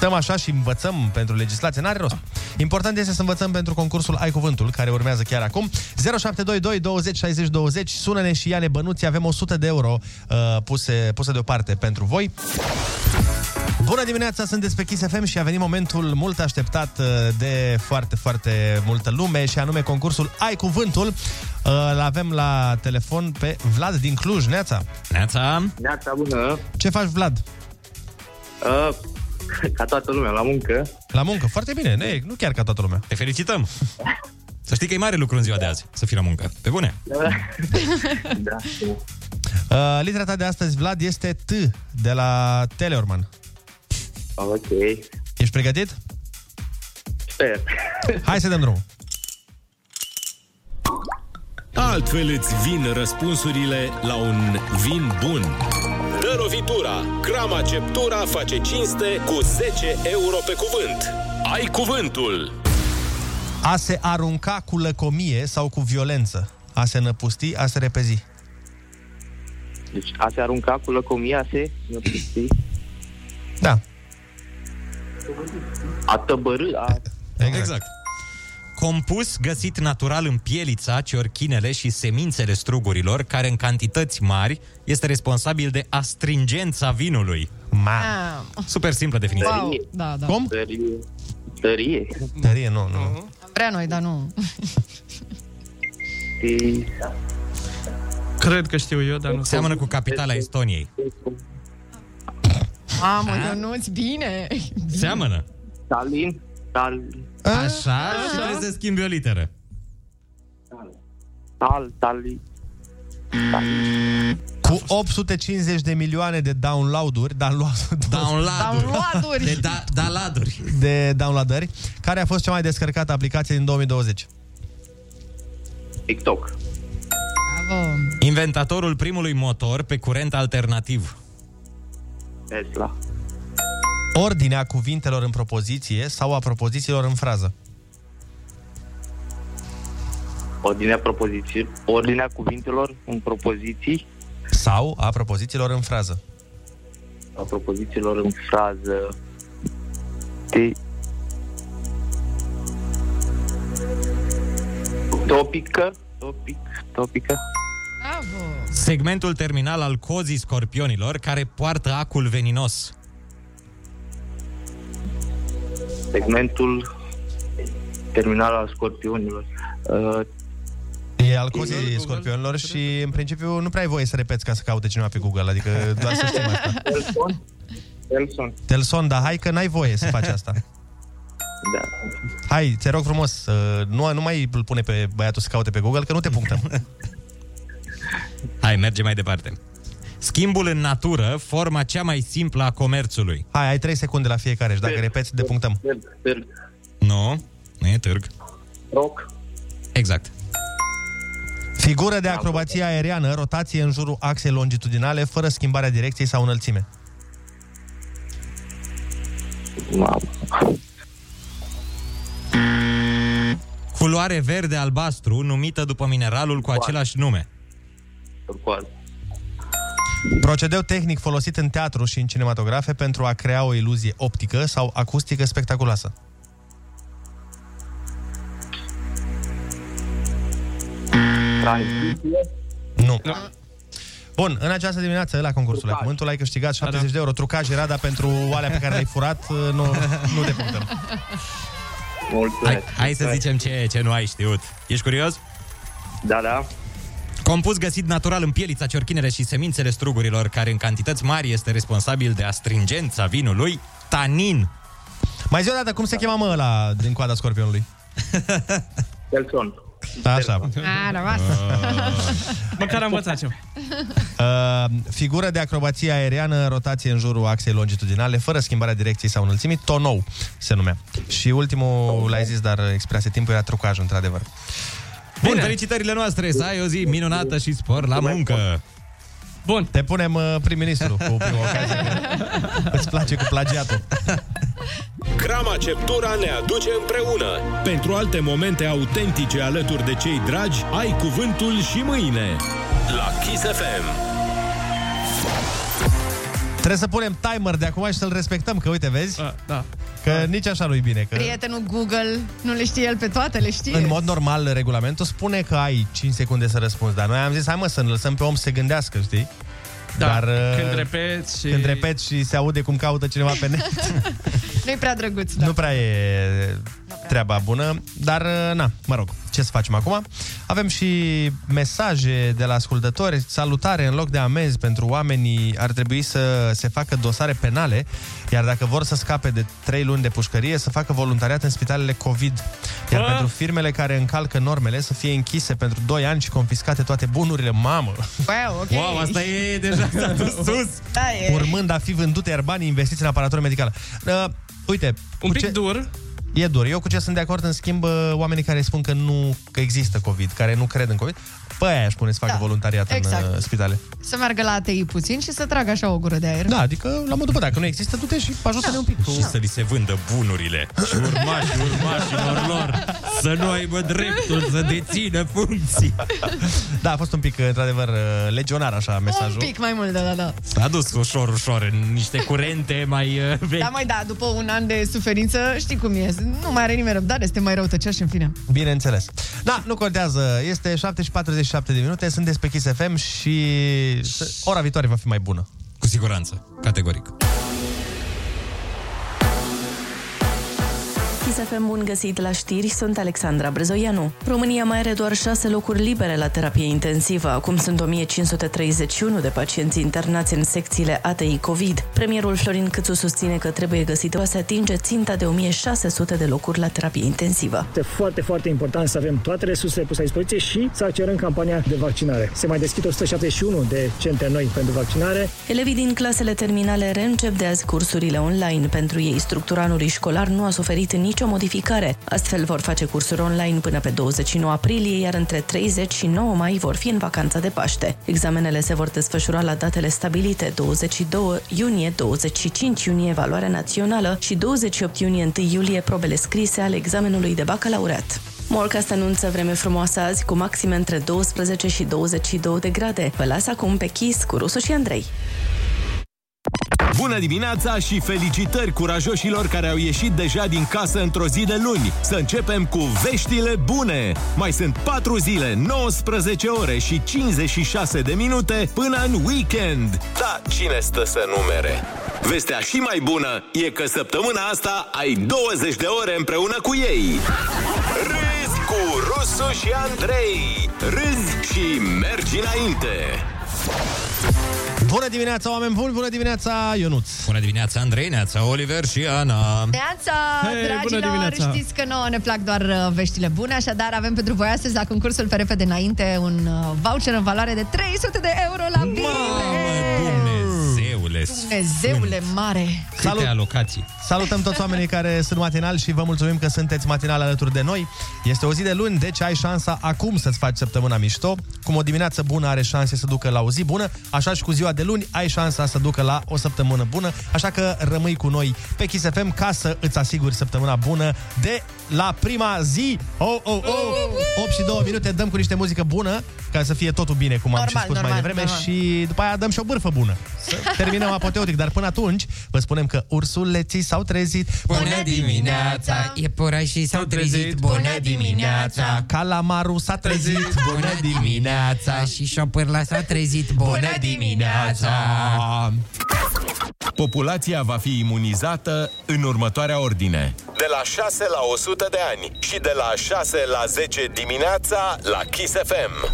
Stăm așa și învățăm pentru legislație, n-are rost. Important este să învățăm pentru concursul Ai Cuvântul, care urmează chiar acum. 0722 20 60 20, sună-ne și ia-ne bănuți, avem 100 de euro uh, puse, puse deoparte pentru voi. Bună dimineața, sunteți pe Kiss FM și a venit momentul mult așteptat uh, de foarte, foarte multă lume și anume concursul Ai Cuvântul. Uh, Îl avem la telefon pe Vlad din Cluj, Neața. Neața. Neața bună. Ce faci, Vlad? Uh, (laughs) ca toată lumea, la muncă. La muncă, foarte bine, nu, e- nu chiar ca toată lumea. Te felicităm! (laughs) Să știi că e mare lucru în ziua de azi, să fii la muncă. Pe bune! (laughs) da. Uh, litera ta de astăzi, Vlad, este T de la Teleorman. Ok. Ești pregătit? Sper. Hai să dăm drumul. Altfel îți vin răspunsurile la un vin bun. Dă lovitura! Crama Ceptura face cinste cu 10 euro pe cuvânt. Ai cuvântul! A se arunca cu lăcomie sau cu violență. A se năpusti, a se repezi. Deci a se arunca cu lăcomia, a se năpusti, Da. a tăbărâ, a... Exact. exact. Compus găsit natural în pielița, ciorchinele și semințele strugurilor, care în cantități mari este responsabil de astringența vinului. Ma. Ah, Super simplă definiție. wow. Da, da. Cum? Tărie. Tărie. Tărie, nu, nu. Am vrea noi, dar nu. Cred că știu eu, dar nu Seamănă cu capitala Estoniei. Mamă, Ionuț, bine! Seamănă. Stalin. Tal... Așa, și trebuie să schimbi o literă. Tal, tali. Cu 850 de milioane de download-uri, download, Download-uri. Download-uri. De da, download-uri. de downloadări, care a fost cea mai descărcată aplicație din 2020? TikTok. Bravo. Inventatorul primului motor pe curent alternativ. Tesla. Ordinea cuvintelor în propoziție sau a propozițiilor în frază? Ordinea propoziții, ordinea cuvintelor în propoziții, Sau a propozițiilor în frază? a propozițiilor în frază. Te... Topică. Topic. Topică. Bravo. Segmentul terminal al cozii scorpionilor care poartă acul veninos. Segmentul terminal al scorpionilor. Uh, E al cozii scorpionilor și în principiu nu prea ai voie să repeți ca să caute cineva pe Google, adică doar să știm asta. (laughs) Telson. Telson. Telson, dar hai că n-ai voie să faci asta. (laughs) Da. Hai, te rog frumos, uh, nu, nu mai îl pune pe băiatul să caute pe Google, că nu te punctăm. Hai, merge mai departe. Schimbul în natură, forma cea mai simplă a comerțului. Hai, ai 3 secunde la fiecare și dacă repeți, te punctăm. Târg. Târg. Nu, nu e târg. Roc. Exact. Figură de acrobație aeriană, rotație în jurul axei longitudinale, fără schimbarea direcției sau înălțime. Mamă. Culoare verde-albastru, numită după mineralul cu același nume. Turcoaz. Procedeu tehnic folosit în teatru și în cinematografe pentru a crea o iluzie optică sau acustică spectaculoasă. Tranziție. Nu. Bun, în această dimineață la concursul la cuvântul ai câștigat 70 de euro. Trucaj era, dar pentru oalea pe care le-ai furat, (laughs) nu, nu te punctăm. Hai, hai să zicem ce, ce nu ai știut. Ești curios? Da, da. Compus găsit natural în pielița, ciorchinele și semințele strugurilor, care în cantități mari este responsabil de astringența vinului, tanin. Mai zi o dată, cum se chema mă ăla din coada scorpionului? (laughs) Telson. Așa. A, rămas. (laughs) Măcar am învățat ceva. (laughs) Uh, figură de acrobație aeriană, rotație în jurul axei longitudinale, fără schimbarea direcției sau înălțimii, tonou se numea. Și ultimul l-ai zis, dar expirase timpul, era trucaj, într-adevăr. Bun, felicitările noastre, să ai o zi minunată și spor la muncă. Bun. Te punem uh, prim-ministru cu prima ocazie. că (laughs) Îți place cu plagiatul. Crama Ceptura ne aduce împreună. Pentru alte momente autentice alături de cei dragi, ai cuvântul și mâine. La Kiss FM. Trebuie să punem timer de acum și să-l respectăm, că uite, vezi? A, da. Că nici așa nu-i bine. Că Prietenul Google nu le știe el pe toate, le știe. în mod normal, regulamentul spune că ai 5 secunde să răspunzi, dar noi am zis, hai mă, să ne lăsăm pe om să se gândească, știi? Da, Dar, uh, când repeți și... Când repeți și se aude cum caută cineva pe net, (laughs) Nu-i prea drăguț, da. nu prea e treaba bună, dar, uh, na, mă rog, ce să facem acum. Avem și mesaje de la ascultători. Salutare, în loc de amenzi pentru oamenii ar trebui să se facă dosare penale, iar dacă vor să scape de 3 luni de pușcărie, să facă voluntariat în spitalele COVID. Iar Bă! pentru firmele care încalcă normele să fie închise pentru 2 ani și confiscate toate bunurile. Mamă! Wow, ok. Wow, asta e deja s-a dus (laughs) sus. Da, e... Urmând a fi vândute, iar banii investiți în aparatură medicală. Uh, uite, Un cu pic ce... dur. E dur. Eu cu ce sunt de acord, în schimb, uh, oamenii care spun că nu că există COVID, care nu cred în COVID, pe aia aș pune să facă Da, voluntariat exact. în uh, spitale. Să meargă la ATI puțin și să tragă așa o gură de aer. Da, adică la modul, bă, dacă nu există, du-te și ajută-ne un pic. Și să li se vândă bunurile (laughs) și urmașii urmașilor lor să nu aibă dreptul să dețină funcții. (laughs) Da, a fost un pic, într-adevăr, uh, legionar așa mesajul. Un pic mai mult, da, da, da. S-a dus ușor, ușor în niște curente mai uh, vechi. Da, mai da, după un an de suferință, știi cum e, nu mai are nimeni răbdare, este mai răutăcioși în fine. Bineînțeles. Da, nu contează. Este 7 și 47 de minute, sunteți pe Kiss FM și ora viitoare va fi mai bună. Cu siguranță, categoric. FM bun găsit la știri, sunt Alexandra Brezoianu. România mai are doar șase locuri libere la terapie intensivă. Acum sunt 1531 de pacienți internați în secțiile ATI COVID. Premierul Florin Câțu susține că trebuie găsită să atinge ținta de 1600 de locuri la terapie intensivă. Este foarte, foarte important să avem toate resursele puse la dispoziție și să accelerăm campania de vaccinare. Se mai deschid 171 de centre noi pentru vaccinare. Elevii din clasele terminale reîncep de azi cursurile online. Pentru ei, structura anului școlar nu a suferit nicio modificare. Astfel vor face cursuri online până pe 29 aprilie, iar între 30 și 9 mai vor fi în vacanța de Paște. Examenele se vor desfășura la datele stabilite 22 iunie, 25 iunie evaluarea națională și 28 iunie 1 iulie probele scrise ale examenului de bacalaureat. Morcast anunță vreme frumoasă azi cu maxime între 12 și 22 de grade. Vă las acum pe Kiss cu Rusu și Andrei. Bună dimineața și felicitări curajoșilor care au ieșit deja din casă într-o zi de luni. Să începem cu veștile bune. Mai sunt 4 zile, 19 ore și 56 de minute până în weekend. Da, cine stă să numere? Vestea și mai bună e că săptămâna asta ai 20 de ore împreună cu ei. Râzi cu Rusu și Andrei. Râzi și mergi înainte. Bună dimineața, oameni buni! Bună dimineața, Ionuț! Bună dimineața, Andrei, Neața, Oliver și Ana. Neața, Hei, bună dragilor, dimineața. știți că nouă ne plac doar uh, veștile bune, așadar avem pentru voi astăzi la concursul pe repede înainte un uh, voucher în valoare de 300 de euro la bine! Dumnezeule, Dumnezeule mare! câte Salut! alocații. Salutăm toți oamenii care sunt matinali și vă mulțumim că sunteți matinali alături de noi. Este o zi de luni, deci ai șansa acum să-ți faci săptămâna mișto. Cum o dimineață bună are șanse să ducă la o zi bună, așa și cu ziua de luni ai șansa să ducă la o săptămână bună. Așa că rămâi cu noi pe Kiss FM ca să îți asiguri săptămâna bună de la prima zi. Oh, oh, oh! 8 și 2 minute, dăm cu niște muzică bună ca să fie totul bine, cum am Normal, și spus normal, mai devreme normal. și după aia dăm și o bârfă bună. Să terminăm apoteotic, dar până atunci vă spunem că ursuleții s-au trezit. Bună dimineața! Iepurașii s-au trezit. Bună dimineața! Calamaru s-a trezit. Bună dimineața Și șopârla s-a trezit Bună dimineața Populația va fi imunizată în următoarea ordine. De la 6 la 100 de ani și de la 6 la 10 dimineața la Kiss FM.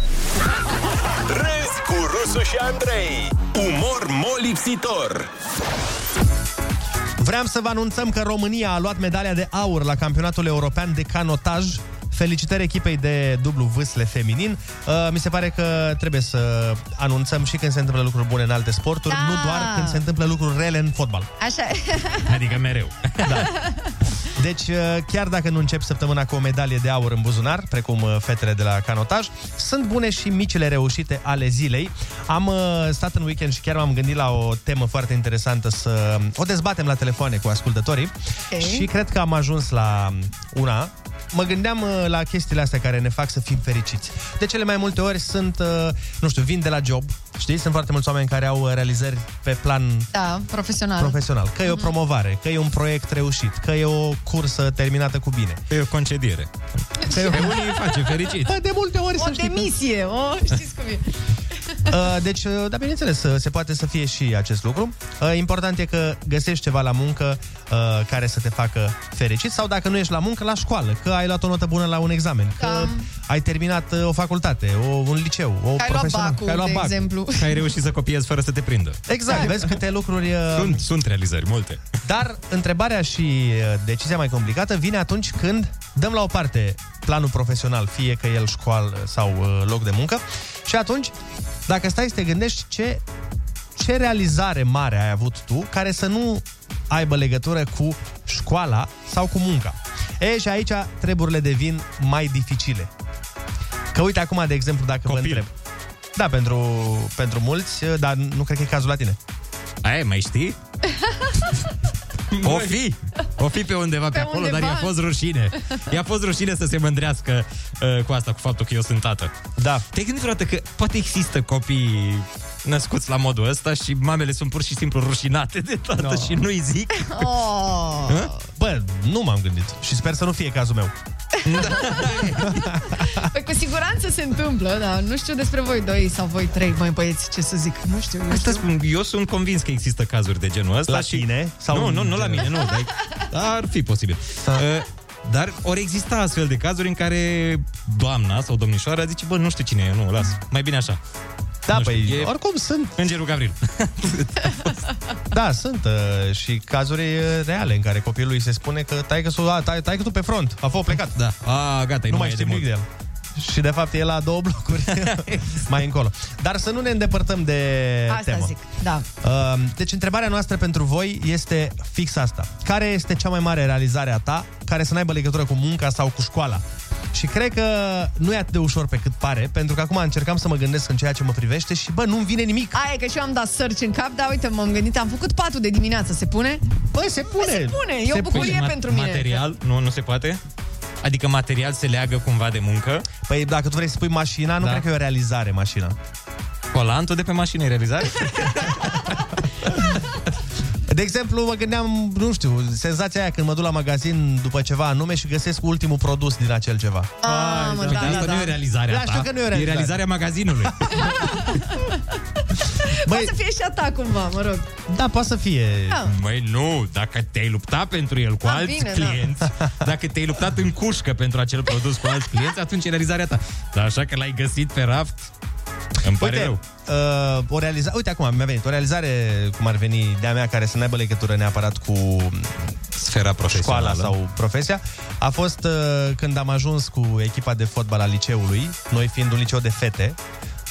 Râzi cu Rusu și Andrei. Umor molipsitor. Vreau să vă anunțăm că România a luat medalia de aur la campionatul european de canotaj. Felicitări echipei de dublu vâsle feminin. Uh, mi se pare că trebuie să anunțăm și când se întâmplă lucruri bune în alte sporturi, Da. nu doar când se întâmplă lucruri rele în fotbal. Așa (laughs) Adică mereu Deci, uh, chiar dacă nu încep săptămâna cu o medalie de aur în buzunar, precum uh, fetele de la canotaj, sunt bune și micile reușite ale zilei. Am uh, stat în weekend și chiar m-am gândit la o temă foarte interesantă să o dezbatem la telefoane cu ascultătorii Ok. și cred că am ajuns la una. Mă gândeam uh, la chestiile astea care ne fac să fim fericiți. De cele mai multe ori sunt, uh, nu știu, vin de la job, știi? Sunt foarte mulți oameni care au uh, realizări pe plan Da, profesional. profesional. Că e o promovare, că e un proiect reușit, că e o cursă terminată cu bine. E o concediere Că e o... Pe unii îi face fericit Bă, de multe ori O să știi că... demisie, o, știți cum e. (laughs) Uh, Deci, uh, da, bineînțeles, uh, se poate să fie și acest lucru. Uh, Important e că găsești ceva la muncă uh, care să te facă fericit sau dacă nu ești la muncă, la școală, că ai luat o notă bună la un examen, că Da. ai terminat uh, o facultate, o, un liceu, o Că ai luat profesional, bacul, că ai luat de bac. exemplu. Că ai reușit să copiezi fără să te prindă. Exact, vezi câte lucruri... uh, Sunt, sunt realizări, multe. Dar întrebarea și uh, decizia mai complicată vine atunci când dăm la o parte planul profesional, fie că el școală sau uh, loc de muncă, și atunci, dacă stai să te gândești ce, ce realizare mare ai avut tu care să nu aibă legătură cu școala sau cu munca. E, și aici treburile devin mai dificile. Că uite acum, de exemplu, dacă Copil. vă întreb. Da, pentru, pentru mulți, uh, dar nu cred că e cazul la tine. Aia, mai știi? (laughs) O fi, o fi pe undeva pe, Pe acolo, undeva. dar i-a fost rușine. I-a fost rușine să se mândrească uh, cu asta, cu faptul că eu sunt tată. Da. Te-ai gândit vreodată că poate există copii născuți la modul ăsta și mamele sunt pur și simplu rușinate de tată No. no. și nu-i zic? Oh. Hă? Bă, nu m-am gândit și sper să nu fie cazul meu. (laughs) Păi cu siguranță se întâmplă, dar nu știu despre voi doi sau voi trei, mai băieți, ce să zic. Nu știu. nu Asta știu. spun, eu sunt convins că există cazuri de genul ăsta La și... tine? Sau nu, în nu, nu la general? mine, nu. Dar ar fi posibil. Uh, dar ori exista astfel de cazuri în care doamna sau domnișoara zice, bă, nu știu cine e, nu, las. Mai bine așa. Da, Nu știu, păi, e oricum sunt. Îngerul Gavril. (laughs) Da, sunt uh, și cazuri uh, reale în care copilul îi se spune că tai că tai, tai că tu pe front, a fost plecat. Da. A, gata, nu mai știm nimic de el. Și de fapt e la două blocuri (laughs) mai încolo. Dar să nu ne îndepărtăm de Asta temă. zic, da. Uh, Deci întrebarea noastră pentru voi este fix asta. Care este cea mai mare realizare a ta care să n-aibă legătură cu munca sau cu școala? Și cred că nu e atât de ușor pe cât pare, pentru că acum încercam să mă gândesc în ceea ce mă privește și, bă, nu-mi vine nimic. Aia e că și eu am dat search în cap, dar uite, m-am gândit, am făcut patul de dimineață, se pune? Băi, se pune! Bă, se pune, e o Se bucurie pune. pentru Ma- mine. Material? Nu, nu se poate? Adică material se leagă cumva de muncă? Păi dacă tu vrei să spui mașina, nu Da. cred că e o realizare mașina. Colantul de pe mașină e realizare? (laughs) De exemplu, mă gândeam, nu știu, senzația aia când mă duc la magazin după ceva anume și găsesc ultimul produs din acel ceva. Ah, mă, Uite, da, asta da, nu da. e realizarea Da, ta. știu că nu e o E realizare. realizarea magazinului. (laughs) Poate să fie și a ta cumva, mă rog. Da, poate să fie. Da. Măi, nu, dacă te-ai luptat pentru el cu Ah, alți bine, da. clienți, (laughs) dacă te-ai luptat în cușcă pentru acel produs cu alți clienți, atunci e realizarea ta. Dar așa că l-ai găsit pe raft, îmi pare Uite, rău. uh, o realiza- Uite, acum mi-a venit o realizare, cum ar veni de-a mea, care să nu aibă legătură neapărat cu Sfera profesională. școala sau profesia, a fost uh, când am ajuns cu echipa de fotbal al liceului, noi fiind un liceu de fete,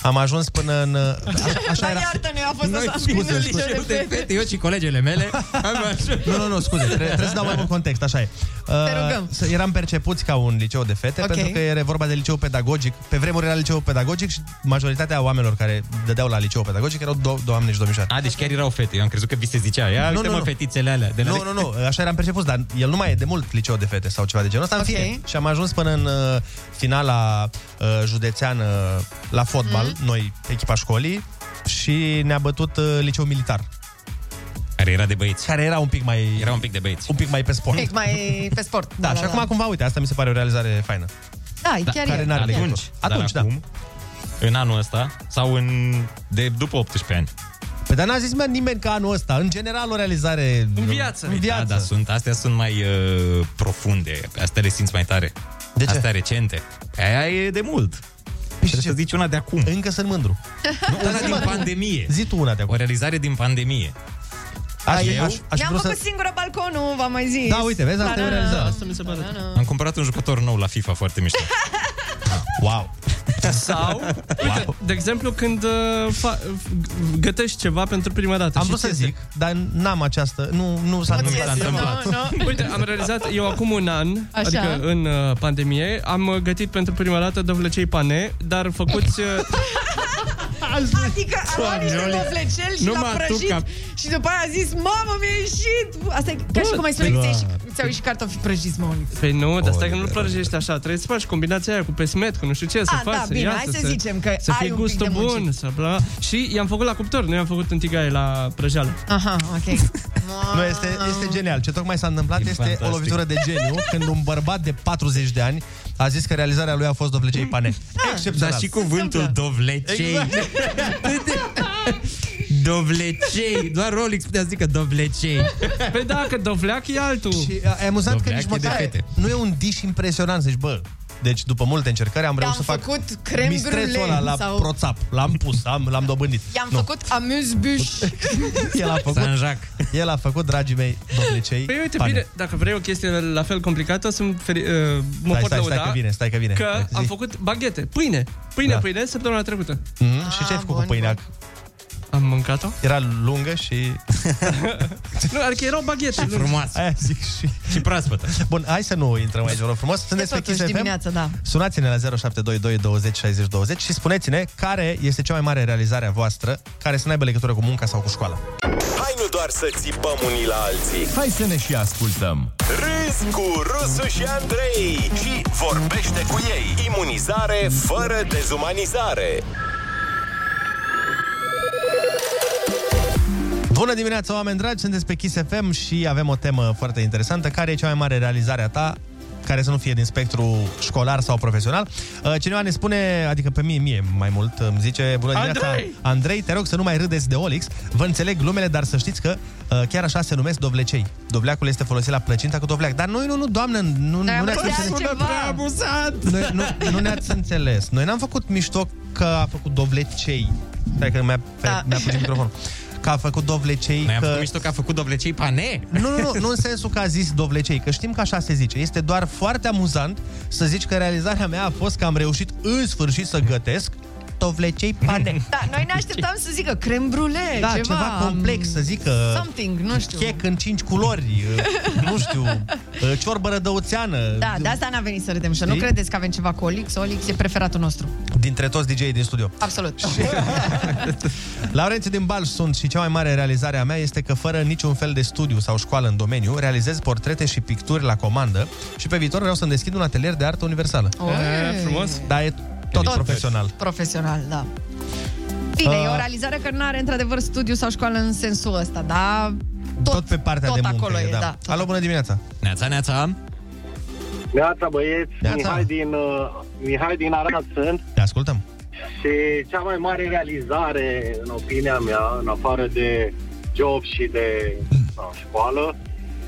am ajuns până în... uh, (laughs) A, așa Dar era... iartă-ne, a fost Noi așa. scuze, bine, scuze, liceu de fete, eu și colegele mele am (laughs) ajuns. Nu, nu, nu, scuze, trebuie, trebuie să dau mai mult context, așa e. Uh, rugăm. să- eram percepuți ca un liceu de fete, Ok. pentru că era vorba de liceu pedagogic. Pe vremuri era liceu pedagogic și majoritatea oamenilor care dădeau la liceu pedagogic erau do- doamne și domnișoare. A, deci chiar erau fete. Eu am crezut că vi se zicea. Ia, Nu, uite nu, mă, nu. fetițele alea. De la Nu, nu, nu, așa eram percepuți, dar el nu mai e de mult liceu de fete sau ceva de genul ăsta, în Ok. fine. Și am ajuns până în uh, finala uh, județeană la fotbal, Mhm. Noi, echipa școlii, și ne-a bătut uh, liceu militar, Care era de băieți. care era un pic mai... Era un pic de băieți. un pic mai pe sport. Pic mai pe sport. (laughs) Da, și acum cumva, uite, asta mi se pare o realizare faină. Da, Da, chiar care e. n-are chiar e. legătură. Atunci, Atunci, dar da. acum, în anul ăsta, sau în, de după 18 ani. Păi dar n-a zis mă, nimeni că anul ăsta. În general, o realizare... În viață. În viață. Da, dar sunt, astea sunt mai uh, profunde. Astea le simți mai tare. De ce? Astea recente. Aia e de mult. Trebuie să zici una de acum. Încă sunt mândru. Nu, una din pandemie. Zi tu una de acum. O realizare din pandemie. Aș, Eu? aș, aș Ne-am vrea făcut să... singură balconul, v-am mai zis. Da, uite, vezi, asta e o realizare. Asta mi se pare. Am cumpărat un jucător nou la FIFA foarte mișto. (laughs) Wow. Sau, uite, de exemplu, când uh, fa- g- gătești ceva pentru prima dată. Am și vrut să ți iese. zic, dar n-am această... Nu, nu s-a Nu mi s-a Yes, întâmplat. nu, nu. Uite, am realizat, eu acum un an, Așa. adică în uh, pandemie, am uh, gătit pentru prima dată dovlecei pane, dar făcuți... Uh, Adică a luat niște Doamne, dovlecel și nu l-a mă aduc prăjit cap. și după aia a zis, mamă, mi-a ieșit! Asta e ca și cum ai spune că ți-a ieșit, ți-au și cartofi prăjiți, mă, Olix. Păi nu, dar stai că nu-l prăjești așa. Trebuie să faci combinația aia cu pesmet, cu nu știu ce, să Ah, faci, da, să bine, iasă, hai să zicem că să ai fie un pic gustul de muncit. bun, să bla. Și i-am făcut la cuptor, nu i-am făcut în tigaie la prăjeală. Aha, ok. (laughs) Nu, este, este genial. Ce tocmai s-a întâmplat E este fantastic. o lovitură de geniu când un bărbat de 40 de ani a zis că realizarea lui a fost dovlecei pane. Excepțional. Dar și cuvântul dovlecei. Exact. (laughs) Dovlecei. Doar Rolix putea să zică dovlecei. Păi da, că dovleac e altul. Și e amuzant că Dovleac nici e de măcar fete. nu e un dish impresionant. Zici, bă, deci după multe încercări am reușit să fac făcut creme mistrețul brulee ăla la sau- proțap. L-am pus, am, l-am dobândit. I-am Nu. făcut amuse-bouche. (laughs) El a făcut, Saint-Jacques. el a făcut, dragii mei, dovlecei Păi uite, pane. bine, dacă vrei o chestie la fel complicată, sunt feri- uh, mă Stai, pot stai, stai lăuda că vine, stai că vine. că Zi. am făcut baghete, pâine. Pâine, Da. pâine, săptămâna trecută. Mm, și ce ai făcut cu bun, pâinea? Am mâncat-o? Era lungă și... (laughs) Nu, adică erau baghete. lungi. Frumoasă. Aia zic și... Și proaspătă. Bun, hai să nu intrăm aici, vă rog frumos. Sunteți pe totuși Kiss FM. dimineața, da. Sunați-ne la 0722 20 60 20 și spuneți-ne care este cea mai mare realizare a voastră care să nu aibă legătură cu munca sau cu școala. Hai nu doar să țipăm unii la alții. Hai să ne și ascultăm. Râzi cu Rusu și Andrei și vorbește cu ei. Imunizare fără dezumanizare. Bună dimineața, oameni dragi! Sunteți pe Kiss FM și avem o temă foarte interesantă. Care e cea mai mare realizare a ta care să nu fie din spectru școlar sau profesional. Uh, Cineva ne spune, adică pe mie, mie mai mult, îmi zice, bună dimineața, Andrei! Andrei, te rog să nu mai râdeți de Olix. Vă înțeleg glumele, dar să știți că uh, chiar așa se numesc dovlecei. Dovleacul este folosit la plăcinta cu dovleac. Dar noi, nu, nu, doamnă, nu, Noi nu am ne-ați râs de înțeles. altceva. Noi, nu, nu ne-ați înțeles. Noi n-am făcut mișto că a făcut dovlecei. Stai că mi-a, Da. mi-a pus microfonul. Că a făcut dovlecei Noi am că... făcut mișto că a făcut dovlecei pane. Nu, nu, nu, nu în sensul că a zis dovlecei, că știm că așa se zice. Este doar foarte amuzant să zici că realizarea mea a fost că am reușit în sfârșit să gătesc dovlecei pane. (laughs) Da, noi ne așteptam să zică creme brulee, Da, ceva, ceva complex, să zică Something, nu știu. chec în cinci culori, uh, nu știu, uh, ciorbă rădăuțeană. Da, de asta n-a venit să râdem și nu Știi? credeți că avem ceva cu Olix. Olix e preferatul nostru. Dintre toți DJ-ii din studio. Absolut. (laughs) Laurențiu din Balș sunt și cea mai mare realizare a mea este că fără niciun fel de studiu sau școală în domeniu, realizez portrete și picturi la comandă și pe viitor vreau să-mi deschid un atelier de artă universală. Oi. E, frumos. Dar e tot, Tot. profesional. Profesional, da. Bine, Uh. e o realizare că nu are într-adevăr studiu sau școală în sensul ăsta, dar tot, Tot pe partea tot de muncă. acolo e, e, da. da. Alo, bună dimineața! Neața, neața. Neața băieți, Neața. Mihai din, uh, Mihai din Arad sunt Te ascultăm. și cea mai mare realizare, în opinia mea, în afară de job și de sau, școală,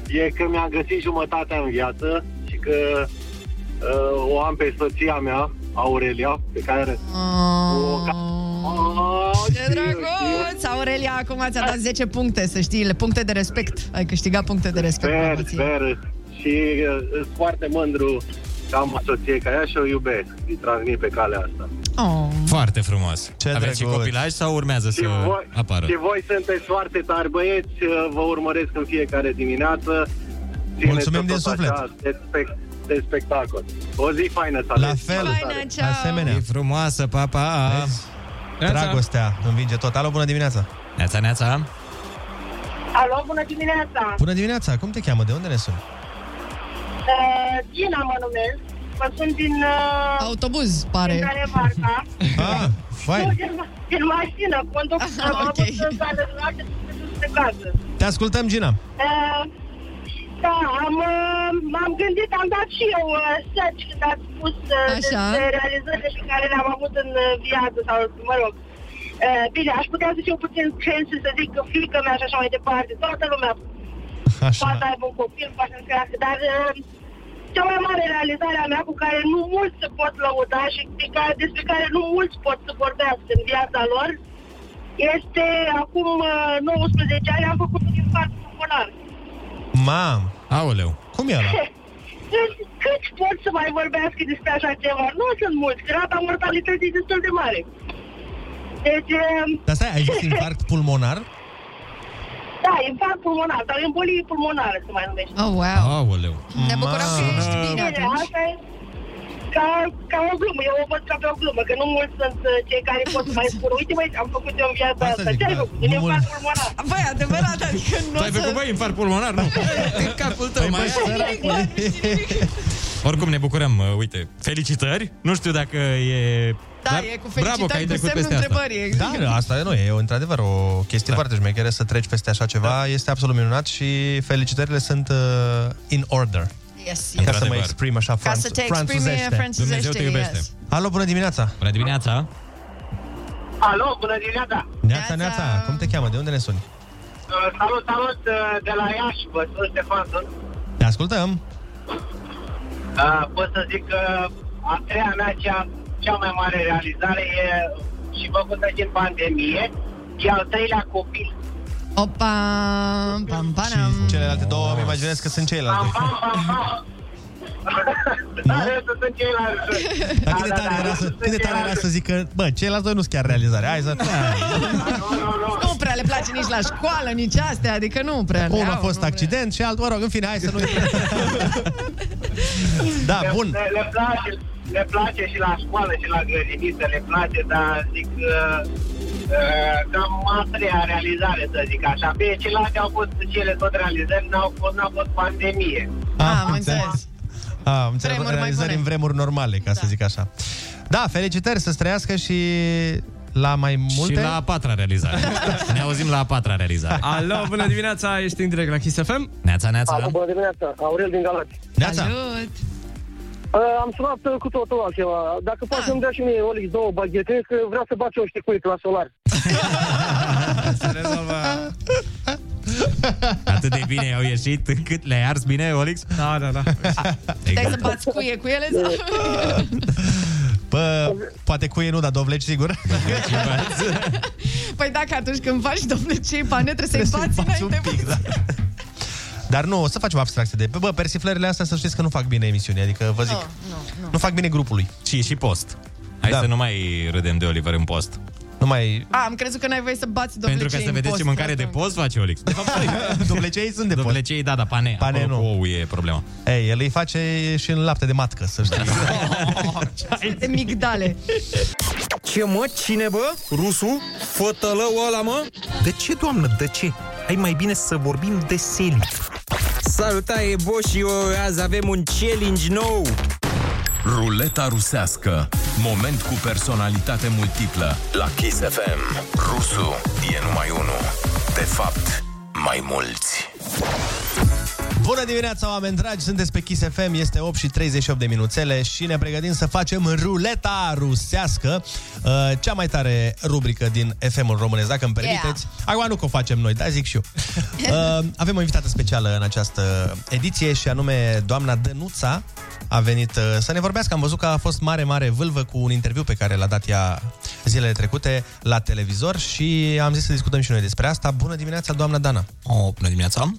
e că mi-am găsit jumătatea în viață și că uh, o am pe soția mea, Aurelia, pe care... O, ca... Oh, Ce drăguț! Aurelia, acum ți-a dat 10 puncte, să știi, le puncte de respect. Ai câștigat puncte de respect. Sper, bravo ție. sper. Și uh, sunt foarte mândru că am o soție ca ea și o iubesc. Îi transmit pe calea asta. Oh. Foarte frumos. Ce Aveți și drăguț. copilaj sau urmează să Și voi, apară? și voi sunteți foarte tari băieți, uh, vă urmăresc în fiecare dimineață. Țineți-o Mulțumim din tot suflet. Așa, de, spec, de spectacol. O zi faină să La aveți. fel, Faină, ceau! asemenea. E frumoasă, papa. Vezi? Neața. Dragostea învinge tot. Alo, bună dimineața! Neața, neața. Alo, bună dimineața! Bună dimineața! Cum te cheamă? De unde ne suni? Uh, Gina mă numesc. Vă sunt din... Uh, Autobuz, din pare. Danemarca. (laughs) Ah, fain! Nu, din, din mașină. Conduc Ah, am ok. avut în sală de noapte de casă. Te ascultăm, Gina. Uh, da, am, uh, m-am gândit, am dat și eu uh, search când ați spus uh, Așa. despre realizările pe care le-am avut în uh, viață sau, mă rog. Uh, bine, aș putea să fiu puțin crazy să zic că fiica mea și așa mai departe. Toată lumea Așa. poate aibă un copil, poate să crească, dar uh, cea mai mare realizare a mea cu care nu mulți se pot lăuda și de care, despre care nu mulți pot să vorbească în viața lor este acum uh, 19 ani am făcut un infarct pulmonar. Mam! Aoleu. Cum e ăla? (laughs) Cât pot să mai vorbească despre așa ceva? Nu sunt mulți, că rata mortalității e destul de mare. Deci, uh, Dar stai, ai zis (laughs) infarct pulmonar? da, infarct pulmonar, dar embolie pulmonară se mai numește. Oh, wow. Aoleu. Ne bucurăm că Mamă. ești bine Bine, atunci. asta e ca, ca o glumă, eu o văd ca pe o glumă, că nu mulți sunt uh, cei care pot să mai spun, uite băi, am făcut eu în viața Asta asta, zic, ce ai da, făcut? nu Din mult. infarct pulmonar. Băi, adevărat, adică nu Tu ai făcut, băi, infart pulmonar, nu? În capul tău, Păi, mai băi, săracule. Oricum ne bucurăm, uh, uite, felicitări. Nu știu dacă e... Da, Dar e cu bravo că ai felicitări cu trecut semnul peste asta. întrebării. Da, asta nu e, e într-adevăr o chestie da. foarte șmecheră să treci peste așa ceva. Da. Este absolut minunat și felicitările sunt uh, in order. Yes, Ca să mă Într-adevăr. exprim așa Ca să te exprimi franțuzește. franțuzește, Dumnezeu te iubește. yes. Alo, bună dimineața! Bună dimineața! Alo, bună dimineața! Neața, Neața, cum te cheamă? De unde ne suni? Uh, salut, salut uh, de la Iași, vă sunt Ștefan, sunt. Te ascultăm! Uh, pot să zic că a treia mea cea, cea mai mare realizare e și făcută și în pandemie, e al treilea copil. Opa, pam, Și panam. celelalte două îmi imaginez că sunt ceilalte. Pam, pam, pam, pam. (laughs) Da, restul sunt ceilalți. Dar cât de tare era să, cât de tare era să zică, bă, ceilalți doi nu sunt chiar realizare. Hai să... (laughs) Nu prea le place nici la școală, nici astea, adică nu prea le Unul a au, fost nu accident și altul, mă rog, în fine, hai să nu... (laughs) da, Le- bun. Le, le, place, le place și la școală și la grădiniță, le place, dar zic că uh, cam a treia realizare, să zic așa. Pe celelalte au fost cele tot realizări, n-au fost, n-a fost pandemie. Ah, Am înțeles. Ah, am înțeles, Vremuri mai realizări bune. în vremuri normale, ca să zic așa. Da, felicitări, să-ți trăiască și la mai multe. Și la a patra realizare. (laughs) ne auzim la a patra realizare. Alo, bună dimineața, ești în direct la Kiss FM? Neața, neața. Alo, bună dimineața, Aurel din Galați. Neața. Salut! Uh, am sunat uh, cu totul altceva. Dacă poți să-mi dea și mie, Olix, două baghete, că vreau să bat eu șticuit la solar. (laughs) Se rezolvă. Atât de bine au ieșit încât le-ai ars bine, Olix? Da, da, da. Stai să bați cuie cu ele? Sau? (laughs) Bă, poate cuie nu, dar dovleci sigur. (laughs) Păi dacă atunci când faci dovlecei pane, trebuie să-i bați bați un înainte. pic, da. Dar nu, o să facem abstracție de... Bă, persiflările astea să știți că nu fac bine emisiunii, adică vă zic, Nu, nu, nu. nu fac bine grupului. Și și post. Hai Da. să nu mai râdem de Oliver în post. Nu mai... A, am crezut că n-ai voie să bați dovlecei Pentru că să în vedeți ce post, mâncare de atunci. post face Olix. De fapt, (laughs) Dovlecei sunt de post. Dovlecei, da, da, pane. Pane Acolo nu. cu ou e problema. Ei, el îi face și în lapte de matcă, să știi. (laughs) (laughs) De migdale. Ce mă? Cine bă? Rusu? Fătălău ăla mă? De ce, doamnă, de ce? Hai mai bine să vorbim de seli. Salutare, Boș, și eu azi avem un challenge nou. Ruleta rusească. Moment cu personalitate multiplă. La Kiss FM. Rusu e numai unul. De fapt, mai mulți. Bună dimineața, oameni dragi! Sunteți pe Kiss FM, este 8 și 38 de minuțele și ne pregătim să facem ruleta rusească, uh, cea mai tare rubrică din FM-ul românesc, dacă îmi permiteți. Acum nu că o facem noi, dar zic și eu. (laughs) Uh, avem o invitată specială în această ediție și anume doamna Dănuța a venit uh, să ne vorbească. Am văzut că a fost mare, mare vâlvă cu un interviu pe care l-a dat ea zilele trecute la televizor și am zis să discutăm și noi despre asta. Bună dimineața, doamna Dana! O, bună dimineața,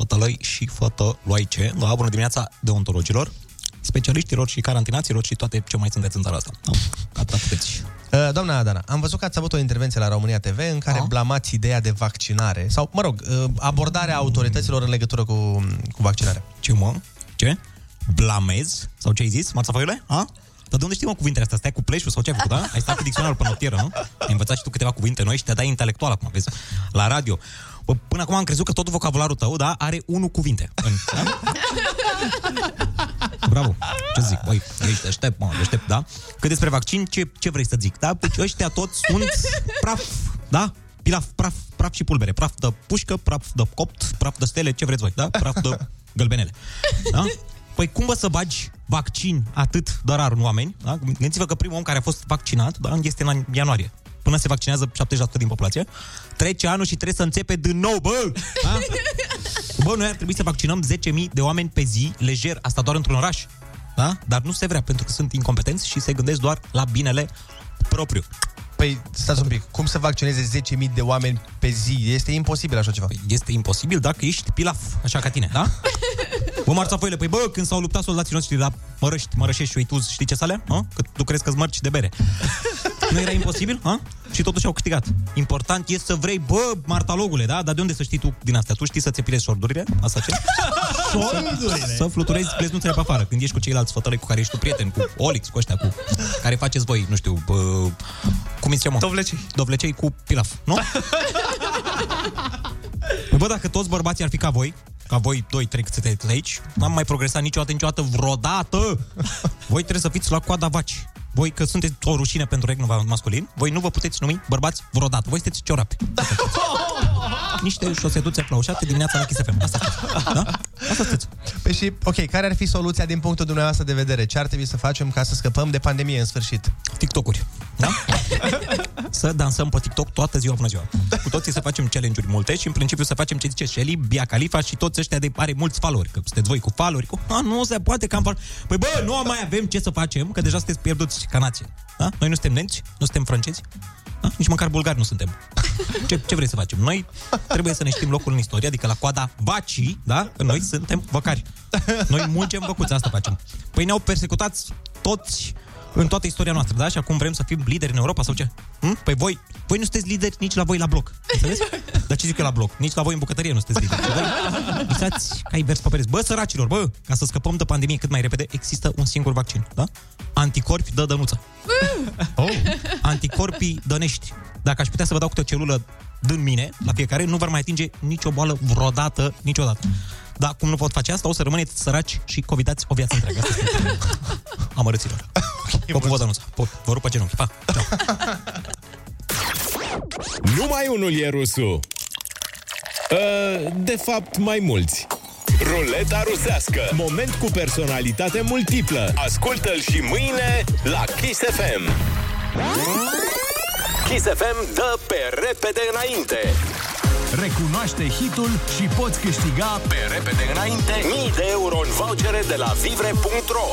fătălăi și fătăloaice, da, bună dimineața deontologilor, specialiștilor și carantinaților și toate ce mai sunteți în țara asta. Da, atât puteți. Uh, Doamna Dana, am văzut că ați avut o intervenție la România TV în care Da. blamați ideea de vaccinare sau, mă rog, uh, abordarea autorităților în legătură cu, cu vaccinarea. Ce mă? Ce? Blamez? Sau ce ai zis, Marțafoiule? A? Dar de unde știi mă cuvintele astea? Stai cu pleșul sau ce ai făcut, da? Ai stat cu dicționarul pe notieră, nu? Ai învățat și tu câteva cuvinte noi și te dai intelectual acum, vezi? La radio. Bă, până acum am crezut că tot vocabularul tău, da, are unu cuvinte. În, da? Bravo. Ce zic? Băi, ești deștept, mă, deștept, da? Că despre vaccin, ce, ce vrei să zic, da? Deci ăștia toți sunt praf, da? Pilaf, praf, praf și pulbere. Praf de pușcă, praf de copt, praf de stele, ce vreți voi, da? Praf de gălbenele. Da? Păi cum vă să bagi vaccin atât de rar în oameni? Da? Gândiți-vă că primul om care a fost vaccinat da, este în ianuarie. Până se vaccinează 70% din populație. Trece anul și trebuie să înțepe din nou, bă! Da? Bă, noi ar trebui să vaccinăm 10.000 de oameni pe zi, lejer, asta doar într-un oraș. Da? Dar nu se vrea, pentru că sunt incompetenți și se gândesc doar la binele propriu. Păi, stați un pic, cum să vaccineze 10.000 de oameni pe zi? Este imposibil așa ceva. Păi, Este imposibil dacă ești pilaf, așa ca tine, da? Bă, Marțafoile, păi bă, când s-au luptat soldații noștri la Mărăști, Mărășești și Uituz, știi ce sale? Că tu crezi că-ți mărci de bere. (laughs) Nu era imposibil? Ha? Și totuși au câștigat. Important e să vrei, bă, martalogule, da? Dar de unde să știi tu din astea? Tu știi să-ți epilezi șordurile? Asta ce? (laughs) Șordurile? Să fluturezi pleznuțele pe afară. Când ești cu ceilalți fătălăi cu care ești tu prieten, cu Olix, cu ăștia, cu care faceți voi, nu știu, bă, cum îi cheamă? Dovlecei. Dovlecei cu pilaf, nu? (laughs) Păi bă, dacă toți bărbații ar fi ca voi, ca voi doi, trei cât sunteți aici, n-am mai progresat niciodată, niciodată, vreodată. (laughs) Voi trebuie să fiți la coada vaci. Voi, că sunteți o rușine pentru regnul masculin, voi nu vă puteți numi bărbați vreodată. Voi sunteți ciorapi. (laughs) Niște șosetuțe flaușate dimineața la Kiss FM. Asta sunteți. Da? Asta sunteți. Păi și, ok, care ar fi soluția din punctul dumneavoastră de vedere? Ce ar trebui să facem ca să scăpăm de pandemie în sfârșit? TikTok-uri. Da? (laughs) să dansăm pe TikTok toată ziua până ziua. Cu toții să facem challenge-uri multe și în principiu să facem ce zice Shelly, Bia Khalifa și toți ăștia de are mulți followeri. Că sunteți voi cu followeri. Cu, a, nu se poate că am follow-" Păi bă, nu mai avem ce să facem, că deja sunteți pierduți ca nație. Da? Noi nu suntem nemți, nu suntem francezi, da? nici măcar bulgari nu suntem. Ce, ce vrei să facem? Noi trebuie să ne știm locul în istorie, adică la coada vacii, da? Că noi suntem văcari. Noi muncem văcuți, asta facem. Păi ne-au persecutat toți în toată istoria noastră, da? Și acum vrem să fim lideri în Europa sau ce? Hm? Păi voi, voi nu sunteți lideri nici la voi la bloc. Înțeleți? (laughs) Dar ce zic eu la bloc? Nici la voi în bucătărie nu sunteți lideri. Și voi visați ca invers pe pereți. Bă, săracilor, bă, ca să scăpăm de pandemie cât mai repede, există un singur vaccin, da? Anticorpi dă dănuță. Oh. Anticorpii dănești. Dacă aș putea să vă dau câte o celulă din mine, la fiecare, nu vor mai atinge nicio boală vreodată, niciodată. Dar cum nu pot face asta, o să rămâneți săraci și covidați o viață întreagă. Asta (laughs) este. Amărâților. Popu vă dănuță. Po- Vă rupă genunchi. Pa. Ceau. (laughs) Numai unul e rusul. Uh, de fapt, mai mulți. Ruleta rusească. Moment cu personalitate multiplă. Ascultă-l și mâine la Kiss FM. Kiss FM dă pe repede înainte. Recunoaște hitul și poți câștiga pe repede înainte mii de euro în vouchere de la vivre.ro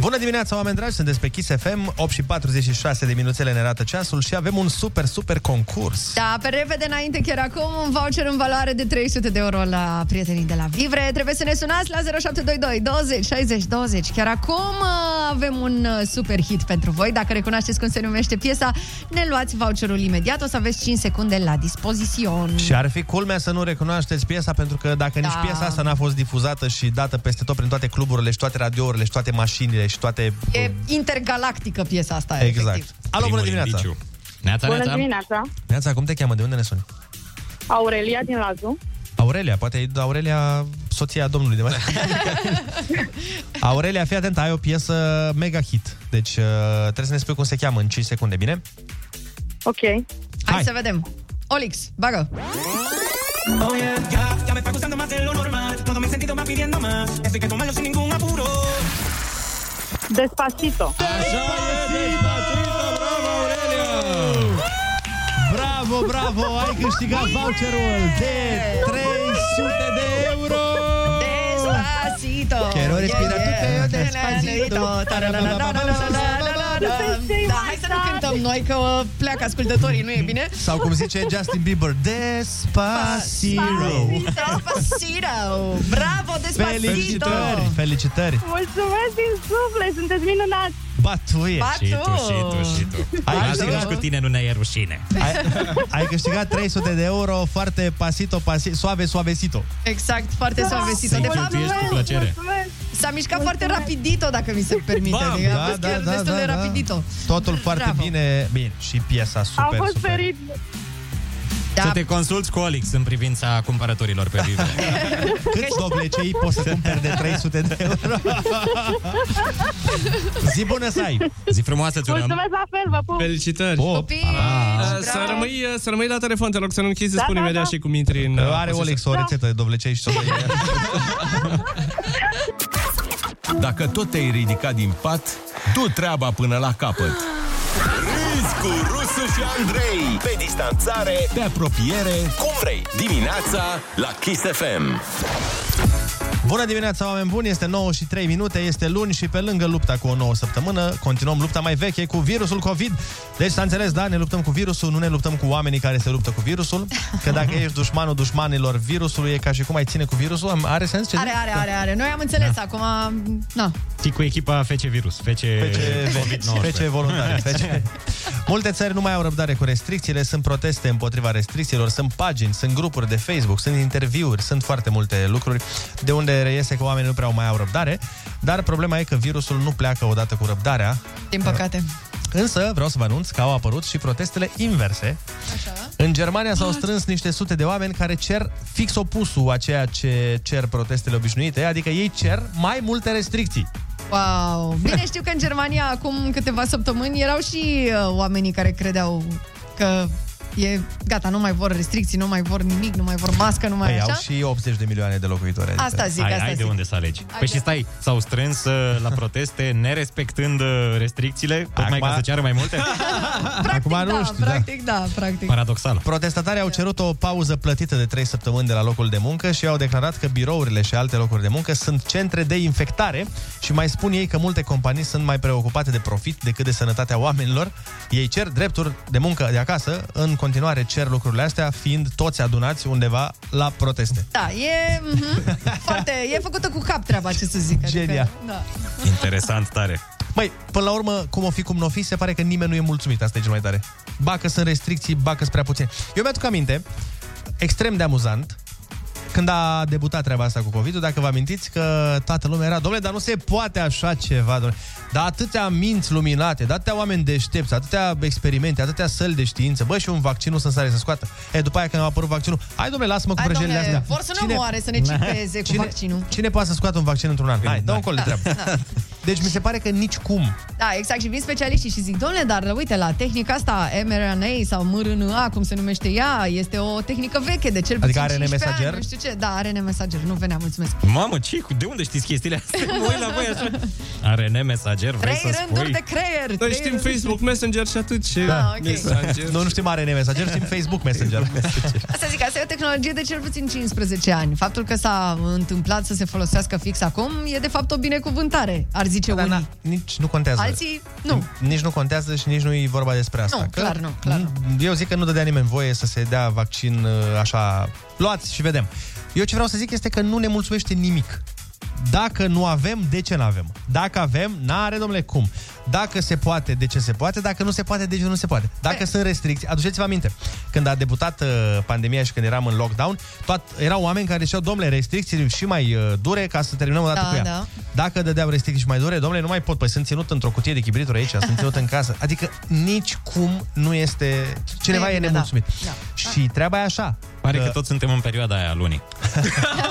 Bună dimineața, oameni dragi, sunteți pe Kiss FM, 8 și 46 de minuțele ne arată ceasul și avem un super, super concurs. Da, pe repede înainte, chiar acum, un voucher în valoare de 300 de euro la prietenii de la Vivre. Trebuie să ne sunați la 0722 20 60 20. Chiar acum uh, avem un uh, super hit pentru voi. Dacă recunoașteți cum se numește piesa, ne luați voucherul imediat. O să aveți 5 secunde la dispozițion. Și ar fi culmea să nu recunoașteți piesa, pentru că dacă Da. nici piesa asta n-a fost difuzată și dată peste tot prin toate cluburile și toate radiourile și toate mașinile și toate... E intergalactică piesa asta, Exact. efectiv. Alo, bună dimineața! Neața, Bună dimineața! Neața, cum te cheamă? De unde ne suni? Aurelia din Lazu. Aurelia, poate e Aurelia, soția domnului de mai. (laughs) Aurelia, fii atent, ai o piesă mega hit. Deci uh, trebuie să ne spui cum se cheamă în 5 secunde, bine? Ok. Hai, Hai. să vedem. Olix, bagă! Oh yeah, ya, ya me está gustando más de lo normal. Todo mi sentido va pidiendo más. Esto hay que tomarlo sin ningún apuro. Despacito. Bravo, bravo, ai câștigat voucherul de 300 de euro! Despacito! Quiero respirar tu pelo despacito. Da, hai să nu cântăm noi, că pleacă ascultătorii, nu e bine? Sau cum zice Justin Bieber, Despacito! Despacito! Bravo, Despacito! Felicitări, felicitări! Mulțumesc din suflet, sunteți minunați! Ba tu ești! Ba Și tu, și tu, și tu. Ai Lasă câștigat? că și cu tine nu ne e rușine. Ai, ai câștigat 300 de euro, foarte pasito, pasi, suave, suavesito. Exact, foarte suavecito. Să-i De fapt, cheltuiești cu plăcere. S-a mișcat foarte rapidito, dacă mi se permite. Bam, Adică a da, fost da, chiar da, destul de da, da. rapidito. Totul foarte Bravo. bine. Bine, și piesa super, Am fost super. ferit. Da. Să te consulți cu Olix în privința cumpărăturilor pe Vive. (laughs) Câți doblecei poți să cumperi de 300 de euro? (laughs) Zi bună să ai! Zi frumoasă, ți urăm. Mulțumesc la fel, vă pup! Felicitări! Copii! Uh, Să rămâi, uh, să rămâi la telefon, te rog să nu închizi, Da, spun da, imediat da. și cum intri în... uh, Are posesiune. Olex o rețetă de doblecei și să (laughs) o Dacă tot te-ai ridicat din pat, du treaba până la capăt. Râzi cu Rusu și Andrei. Pe distanțare, pe apropiere Cum vrei, dimineața la Kiss FM Bună dimineața, oameni buni! Este 9 și 3 minute, este luni și pe lângă lupta cu o nouă săptămână, continuăm lupta mai veche cu virusul COVID. Deci s-a înțeles, da, ne luptăm cu virusul, nu ne luptăm cu oamenii care se luptă cu virusul. Că dacă ești dușmanul dușmanilor virusului, e ca și cum ai ține cu virusul. Am- Are sens ce Are, zic? are, are, are. Noi am înțeles Da. acum, na. Ții cu echipa FC Virus, FC, COVID-19. FC voluntari. FC. (laughs) Multe țări nu mai au răbdare cu restricțiile, sunt proteste împotriva restricțiilor, sunt pagini, sunt grupuri de Facebook, sunt interviuri, sunt foarte multe lucruri de unde reiese că oamenii nu prea mai au răbdare, dar problema e că virusul nu pleacă odată cu răbdarea. Din păcate. Însă, vreau să vă anunț că au apărut și protestele inverse. Așa. În Germania s-au strâns niște sute de oameni care cer fix opusul a ceea ce cer protestele obișnuite, adică ei cer mai multe restricții. Wow! Bine știu că în Germania acum câteva săptămâni erau și uh, oamenii care credeau că e gata, nu mai vor restricții, nu mai vor nimic, nu mai vor mască, nu mai Păi așa. au și 80 de milioane de locuitori. adică- Asta zic, ai, asta ai de zic. unde să alegi. Ai Păi de- și stai, s-au strâns uh, la proteste nerespectând uh, restricțiile, tocmai Acum- ca să ceară mai multe? (laughs) Practic, Acum nu da, știu, da. practic, da, practic. Paradoxal. Protestatarii au cerut o pauză plătită de 3 săptămâni de la locul de muncă și au declarat că birourile și alte locuri de muncă sunt centre de infectare și mai spun ei că multe companii sunt mai preocupate de profit decât de sănătatea oamenilor. Ei cer drepturi de muncă de acasă, în continuare cer lucrurile astea, fiind toți adunați undeva la proteste. Da, e mhm, foarte, e făcută cu cap treaba, ce să zic. Adică, Genial. Da. Interesant, tare. Măi, până la urmă, cum o fi, cum n-o fi, se pare că nimeni nu e mulțumit, asta e cel mai tare. Ba că sunt restricții, ba că sunt prea puține. Eu mi-aduc aminte, extrem de amuzant, când a debutat treaba asta cu covid dacă vă amintiți că toată lumea era, domnule, dar nu se poate așa ceva, domnule. Dar atâtea minți luminate, dar atâtea oameni deștepți, atâtea experimente, atâtea săli de știință, bă, și un vaccin nu să sare să scoată. E, după aia când a apărut vaccinul, hai, domnule, lasă-mă cu Hai, prăjelile domnule, astea. vor să nu moare, să ne cipeze cu (laughs) cine, vaccinul. Cine poate să scoată un vaccin într-un an? Hai, dă un colț de treabă. Da. Deci mi se pare că nici cum. Da, exact. Și vin specialiștii și zic, domnule, dar uite, la tehnica asta, mRNA sau mRNA, cum se numește ea, este o tehnică veche de cel puțin Adică ARN 15 ani, mesager? nu știu ce. Da, ARN mesager, nu venea, mulțumesc. Mamă, ce? De unde știți chestiile astea? (laughs) Mă uit la voi așa. ARN Mesager, vrei Trei să rânduri spui? de creier. Noi trei știm rânduri. Facebook Messenger și atât și Da, ok. Messenger. Nu, nu știm ARN Messenger, știm Facebook (laughs) Messenger. Asta zic, asta e o tehnologie de cel puțin 15 ani. Faptul că s-a întâmplat să se folosească fix acum e de fapt o binecuvântare, ar zice Dar unii. na, nici nu contează. Alții, nu. Nici nu contează și nici nu e vorba despre asta. Nu, clar nu, clar nu. Eu zic că nu dădea nimeni voie să se dea vaccin uh, așa, luați și vedem. Eu ce vreau să zic este că nu ne mulțumește nimic. Dacă nu avem, de ce nu avem? Dacă avem, n-are, domnule, cum? Dacă se poate, de ce se poate? Dacă nu se poate, de ce nu se poate? Dacă sunt restricții, aduceți-vă aminte, când a debutat uh, pandemia și când eram în lockdown, toat, erau oameni care ziceau, domnule, restricții și mai uh, dure ca să terminăm o dată Da, cu ea. da. Dacă dădeau restricții și mai dure, domnule, nu mai pot, păi sunt ținut într-o cutie de chibrituri aici, sunt ținut în casă. Adică nici cum nu este... Cineva Nu e e, bine, nemulțumit. da. Și treaba e așa. Pare că toți suntem în perioada aia a lunii. (laughs)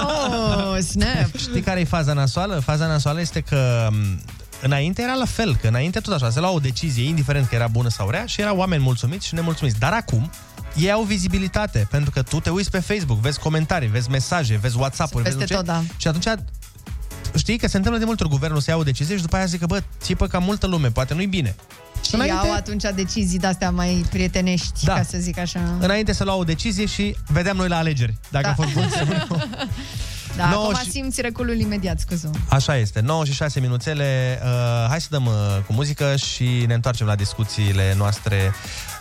Oh, snap! Știi care e faza nasoală? Faza nasoală este că m, înainte era la fel, că înainte tot așa, se lua o decizie, indiferent că era bună sau rea, și erau oameni mulțumiți și nemulțumiți. Dar acum, ei au vizibilitate, pentru că tu te uiți pe Facebook, vezi comentarii, vezi mesaje, vezi WhatsApp-uri, vezi Peste nu ce, tot, da. și atunci știi că se întâmplă de multe ori, guvernul să ia o decizie și după aia zică, bă, țipă ca multă lume, poate nu-i bine. Și iau atunci decizii de-astea mai prietenești, Da. ca să zic așa. Înainte să lua o decizie și vedeam noi la alegeri, dacă Da. a fost bun sau nu. (laughs) Da, Nouă acum și- simți reculul imediat, scuză Așa este, 9 și 6 minuțele. Uh, hai să dăm uh, cu muzică și ne întoarcem la discuțiile noastre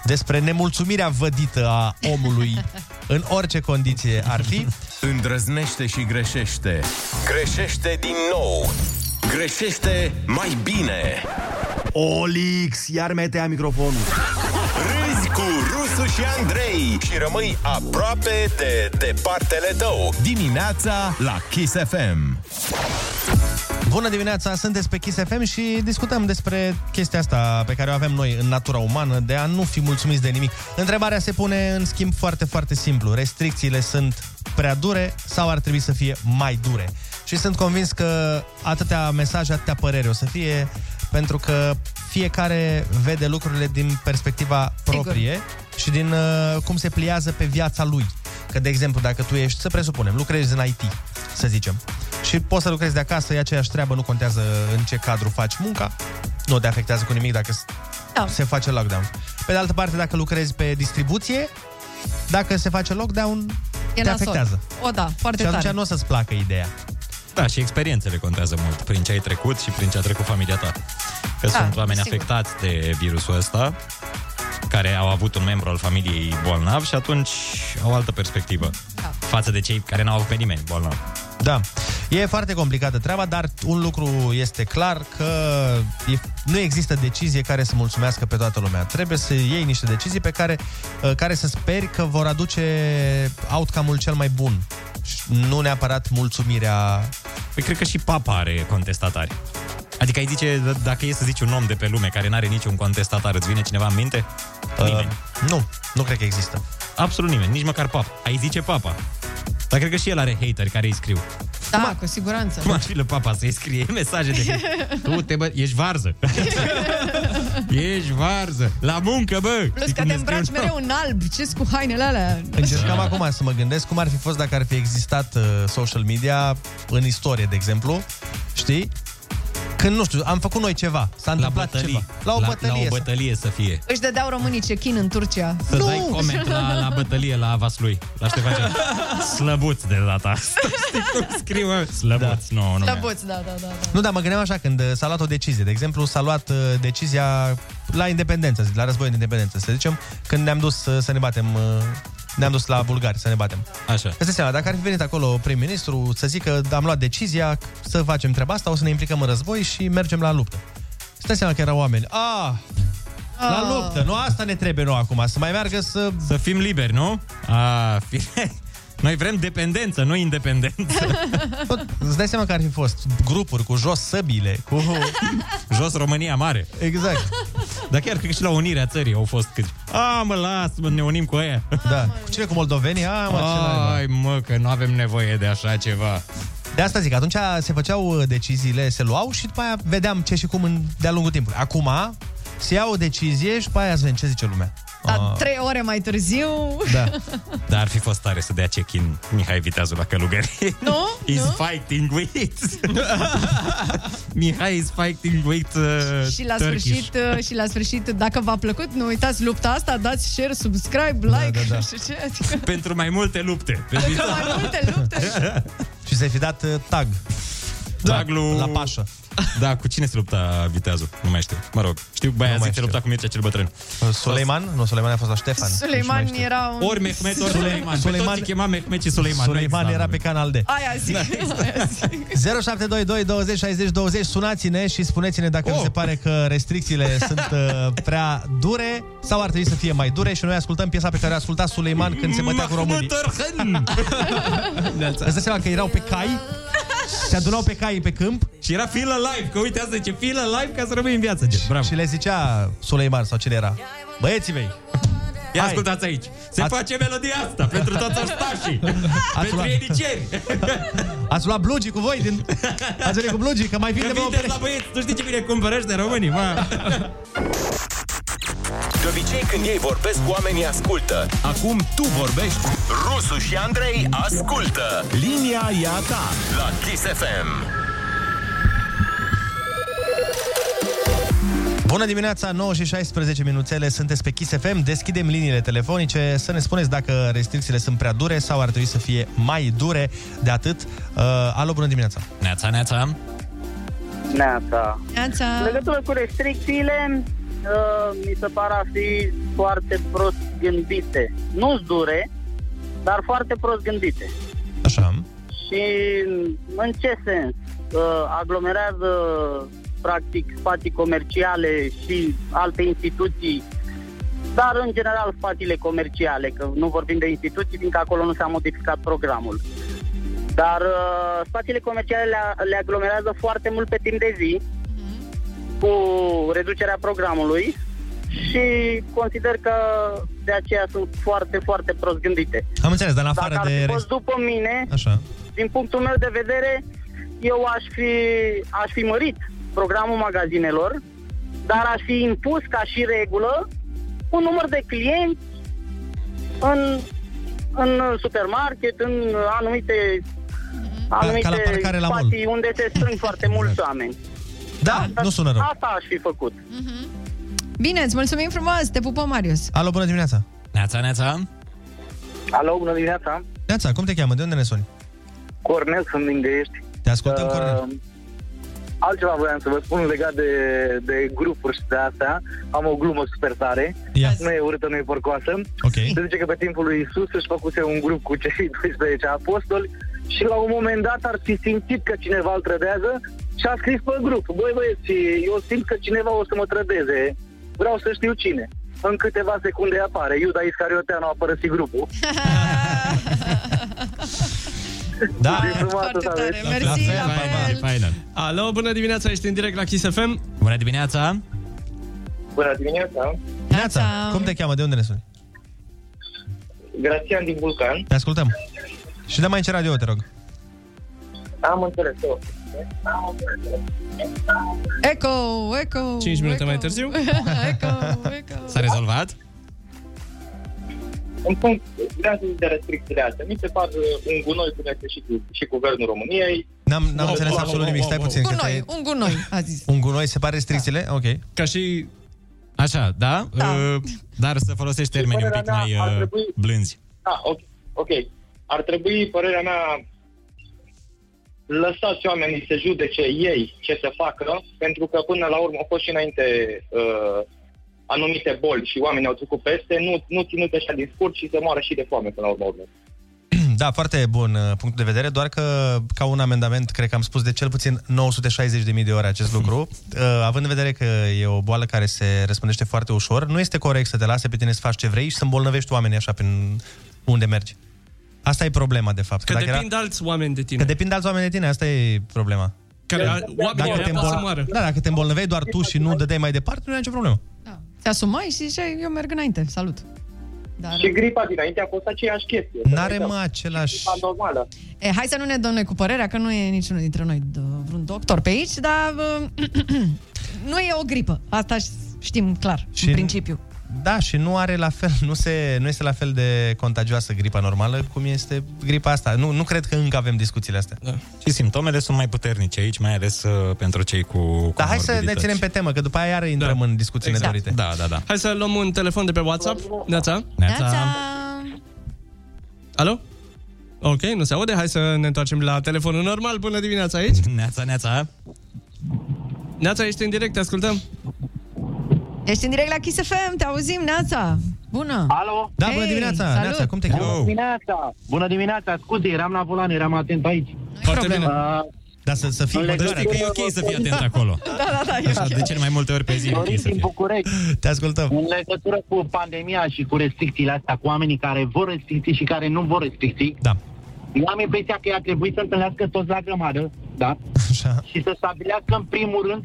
despre nemulțumirea vădită a omului (laughs) în orice condiție ar fi. Îndrăznește și greșește. Greșește din nou. Greșește mai bine. Olix, iar metea microfonul. Râzi cu Rusu și Andrei și rămâi aproape de departele tău. Dimineața la Kiss FM. Bună dimineața, sunteți pe Kiss FM și discutăm despre chestia asta pe care o avem noi în natura umană, de a nu fi mulțumiți de nimic. Întrebarea se pune în schimb foarte, foarte simplu. Restricțiile sunt prea dure sau ar trebui să fie mai dure? Și sunt convins că atâtea mesaje, atâtea păreri o să fie, pentru că fiecare vede lucrurile din perspectiva proprie și din uh, cum se pliază pe viața lui. Că, de exemplu, dacă tu ești, să presupunem, lucrezi în IT, să zicem, și poți să lucrezi de acasă, e aceeași treabă, nu contează în ce cadru faci munca, nu te afectează cu nimic dacă s- Da. se face lockdown. Pe de altă parte, dacă lucrezi pe distribuție, dacă se face lockdown, E te nasol. afectează. O, da, foarte și atunci tare. nu o să-ți placă ideea. Da, și experiențele contează mult, prin ce ai trecut și prin ce a trecut familia ta. Că Da, sunt oameni sigur. afectați de virusul ăsta, care au avut un membru al familiei bolnav și atunci au o altă perspectivă Da. față de cei care n-au avut pe nimeni bolnav. Da. E foarte complicată treaba, dar un lucru este clar că e, nu există decizie care să mulțumească pe toată lumea. Trebuie să iei niște decizii pe care, uh, care să speri că vor aduce outcome-ul cel mai bun. Și Nu neapărat mulțumirea... Păi cred că și papa are contestatari. Adică ai zice, d- dacă e să zici un om de pe lume care n-are niciun contestatar, îți vine cineva în minte? Nimeni. Uh, nu, nu cred că există. Absolut nimeni, nici măcar papa. Ai zice papa. Dar cred că și el are hateri care îi scriu. Da, cu siguranță. Cum ar fi lui papa să-i scrie mesaje de (laughs) Tu te bă, ești varză. (laughs) ești varză. La muncă, bă. Plus Știi că cum te ne scriu? îmbraci mereu în alb. ce cu hainele alea? Încercam acum să mă gândesc cum ar fi fost dacă ar fi existat uh, social media în istorie, de exemplu. Știi? Când, nu știu, am făcut noi ceva. S-a La întâmplat bătălie. ceva. La o la, bătălie. La o să- bătălie să fie. Își dădeau românii cechin în Turcia. Să dai coment la, la bătălie la Vaslui. La Ștefan Slăbuț de data asta. Știi cum scriu? mă? Slăbuț, da. nu, nu. Slăbuți, da, da, da. da. Nu, dar mă gândeam așa, când uh, s-a luat o decizie. De exemplu, s-a luat uh, decizia la independență, la războiul de independență, să zicem, când ne-am dus uh, să ne batem, uh, ne-am dus la bulgari să ne batem. Așa. Îți dai seama, dacă ar fi venit acolo prim-ministru să zică am luat decizia să facem treaba asta, o să ne implicăm în război și mergem la luptă. Îți dai seama că erau oameni. Ah, la Ah. luptă, nu asta ne trebuie nou acum, să mai meargă să... Să fim liberi, nu? A, fi... (laughs) Noi vrem dependență, nu independență. (laughs) Tot, îți dai seama că ar fi fost grupuri cu jos săbile, cu... (laughs) Jos România mare. Exact. Dar chiar cred că și la unirea țării au fost câți. A, mă, las, mă, ne unim cu aia. Da. Cu (laughs) cine cu moldovenii? A, mă, ce naiba. Ai, mă, că nu avem nevoie de așa ceva. De asta zic, atunci se făceau uh, deciziile, se luau și după aia vedeam ce și cum în, de-a lungul timpului. Acum se ia o decizie și după aia să vedem ce zice lumea. Dar Ah. trei ore mai târziu... Da. (laughs) Dar ar fi fost tare să dea check-in Mihai Viteazul la călugări. Nu? He's Nu? fighting with... (laughs) Mihai is fighting with uh, Și la, Turkish. sfârșit, uh, și la sfârșit, dacă v-a plăcut, nu uitați lupta asta, dați share, subscribe, like, da, da. (laughs) nu știu ce. Adică, Pentru mai multe lupte. Pe pentru mai multe lupte. și să-i fi dat uh, tag. Tag lui- La pașă. Da, cu cine se lupta Viteazul? Nu mai știu. Mă rog, știu Nu Băiazid mai se știu. lupta cu Mircea cel bătrân. Suleiman? Nu, Suleiman a fost la Ștefan. Suleiman era un... Ori Mehmet, ori Suleiman. Pe Suleiman- toți îi chema Mehmet și Suleiman. Suleiman era pe canal D. Aia zic, aia zic. 0722 20 60 20 Sunați-ne și spuneți-ne dacă oh. vi se pare că restricțiile (laughs) sunt uh, prea dure sau ar trebui să fie mai dure și noi ascultăm piesa pe care a ascultat Suleiman când se bătea cu românii. (laughs) Îți dai seama că erau pe cai, se adunau pe cai pe câmp Și era feel alive, că uite asta zice feel alive ca să rămâi în viață. Gen. Bravo. și le zicea Suleiman sau cine era. Băieții mei, Ia Hai. ascultați aici. Se Ați- face melodia asta pentru toți ostașii. pentru luat- ieniceri. ați luat blugii cu voi din... Ați venit cu blugii, că mai vin Că de vă vindeți la băieți, tu știi ce bine cumpărăște românii, mă. De obicei când ei vorbesc, oamenii ascultă. Acum tu vorbești. Rusu și Andrei ascultă. Linia e a ta la Kiss FM. Bună dimineața, 9 și 16 minuțele, sunteți pe Kiss FM, deschidem liniile telefonice să ne spuneți dacă restricțiile sunt prea dure sau ar trebui să fie mai dure de atât. Uh, alo, bună dimineața! Neața, neața. Neața. Neața. În legătură cu restricțiile, uh, mi se par a fi foarte prost gândite. Nu dure, dar foarte prost gândite. Așa. Și în ce sens? Uh, aglomerează practic spații comerciale și alte instituții, dar în general spațiile comerciale, că nu vorbim de instituții, fiindcă acolo nu s-a modificat programul. Dar uh, spațiile comerciale le, le aglomerează foarte mult pe timp de zi, cu reducerea programului și consider că de aceea sunt foarte, foarte prost gândite. Am înțeles, dar în afară Dacă ar de... fi rest- fost după mine, Așa. din punctul meu de vedere, eu aș fi, aș fi mărit programul magazinelor, dar aș fi impus ca și regulă un număr de clienți în, în supermarket, în anumite, anumite ca la parcare la mall. spații unde se strâng foarte mulți oameni. Da, nu sună rău. Asta aș fi făcut. Bine, îți mulțumim frumos, te pupăm, Marius. Alo, bună dimineața! Neața, neața. Alo, bună dimineața. Neața, cum te cheamă? De unde ne suni? Cornel, sunt din Găiești. Te ascultăm, Cornel. Altceva voiam să vă spun legat de, de grupuri și de astea. Am o glumă super tare. Ia. Nu e urâtă, nu e porcoasă. Ok. Se zice că pe timpul lui Isus își făcuse un grup cu cei (laughs) 12 apostoli și la un moment dat ar fi simțit că cineva îl trădează și a scris pe grup. Băi băieți, eu simt că cineva o să mă trădeze. Vreau să știu cine. În câteva secunde apare. Iuda Iscarioteanu a părăsit grupul. (laughs) Da. Foarte tare. Mersi, la fel. Faină. Alo, bună dimineața, ești în direct la Kiss FM. Bună dimineața! Bună dimineața! Neața, cum te cheamă? De unde ne suni? Grațian din Vulcan. Te ascultăm. Și dă mai ce radio, te rog. Am înțeles. Eco, eco. 5 minute eco. mai târziu. (laughs) eco, eco. S-a rezolvat? În punct, vreau să zic de restricțiile astea. Mi se par uh, un gunoi cum este și, cu, și Guvernul României. N-am, n-am Wow, înțeles wow, absolut wow, nimic. wow, Stai wow. puțin. că Gunoi, te- un gunoi, a zis. Un gunoi, se pare restricțiile? Ok. Ca și... Așa, da? Da. Uh, dar să folosești termeni un pic părerea mai mea ar uh, trebui- blânzi. Ah, ok. ok. Ar trebui, părerea mea, lăsați oamenii să judece ei ce să facă, pentru că până la urmă au fost și înainte uh, anumite boli și oamenii au trecut peste, nu, nu ținuți așa din scurt și să moară și de foame până la urmă. urmă. (clears throat) Da, foarte bun uh, punct de vedere, doar că ca un amendament, cred că am spus de cel puțin 960.000 de ore acest lucru, uh, având în vedere că e o boală care se răspândește foarte ușor, nu este corect să te lase pe tine să faci ce vrei și să îmbolnăvești oamenii așa prin unde mergi. Asta e problema, de fapt. Că Dacă depind alți oameni de tine. Că depind alți oameni de tine, asta e problema. Care, oamenii Dacă ăia te, pot să îmbol... moară. da, dacă te îmbolnăveai doar tu și nu dădeai mai departe, nu e nicio problemă. Te asumai și ziceai, eu merg înainte, salut. Dar... Și gripa dinainte a fost aceeași chestie. N-are mă același... Gripa normală. E, hai să nu ne dăm noi cu părerea, că nu e niciunul dintre noi d- vreun doctor pe aici, dar uh, (clears throat) nu e o gripă. Asta știm clar, Și- în principiu. Da, și nu are la fel, nu, se, nu este la fel de contagioasă gripa normală cum este gripa asta. Nu, nu cred că încă avem discuțiile astea. Da. Și simptomele sunt mai puternice aici, mai ales uh, pentru cei cu Dar hai să ne comorbidități. ținem pe temă, că după aia iar intrăm în discuții Exact. nedorite. Da, da, da. Hai să luăm un telefon de pe WhatsApp. Neața. Neața. Alo? Ok, nu se aude. Hai să ne întoarcem la telefonul normal. Bună dimineața aici. Neața, neața. Neața, ești în direct, te ascultăm. Ești în direct la Kiss FM, te auzim, Neața. Bună. Alo? Da, bună dimineața, salut. Neața, cum te Bună cheamă? dimineața! Bună dimineața! Scuze, eram la volan, eram atent aici. Foarte bine. Uh, Da, să, să fii În Dar știi că e ok să fii atent acolo. (laughs) Da, da, da, e Așa, ok. de cele mai multe ori pe zi e ok Dorin să din fie. București. Te ascultăm. În legătură cu pandemia și cu restricțiile astea, cu oamenii care vor restricții și care nu vor restricții, Da. eu am impresia că ar trebui să întâlnească toți la grămadă, da? Așa. Și să stabilească în primul rând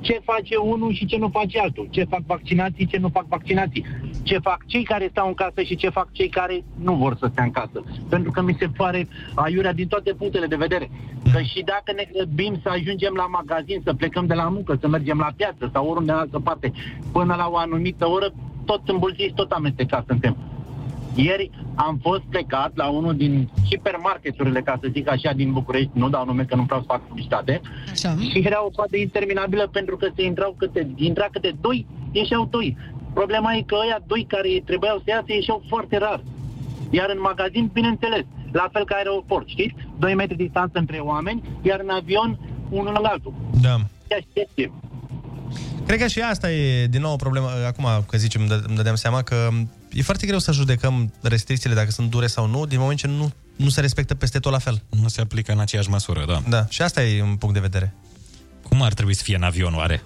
ce face unul și ce nu face altul. Ce fac vaccinații, ce nu fac vaccinații. Ce fac cei care stau în casă și ce fac cei care nu vor să stea în casă. Pentru că mi se pare aiurea din toate punctele de vedere. Că și dacă ne grăbim să ajungem la magazin, să plecăm de la muncă, să mergem la piață sau oriunde în altă parte, până la o anumită oră, tot îmbulziți, tot amestecați suntem. Ieri am fost plecat la unul din hipermarketurile, ca să zic așa, din București, nu dau nume că nu vreau să fac publicitate, Așa. și era o coadă interminabilă pentru că se intrau câte, intra câte doi, ieșeau doi. Problema e că ăia doi care trebuiau să iasă ieșeau foarte rar. Iar în magazin, bineînțeles, la fel ca aeroport, știți? 2 metri distanță între oameni, iar în avion, unul lângă altul. Da. Aceeași chestie. Cred că și asta e, din nou, o problemă. Acum, că zicem, îmi dă- îmi dădeam seama că e foarte greu să judecăm restricțiile dacă sunt dure sau nu, din moment ce nu, nu se respectă peste tot la fel. Nu se aplică în aceeași măsură, da. Da, și asta e un punct de vedere. Cum ar trebui să fie în avion, oare?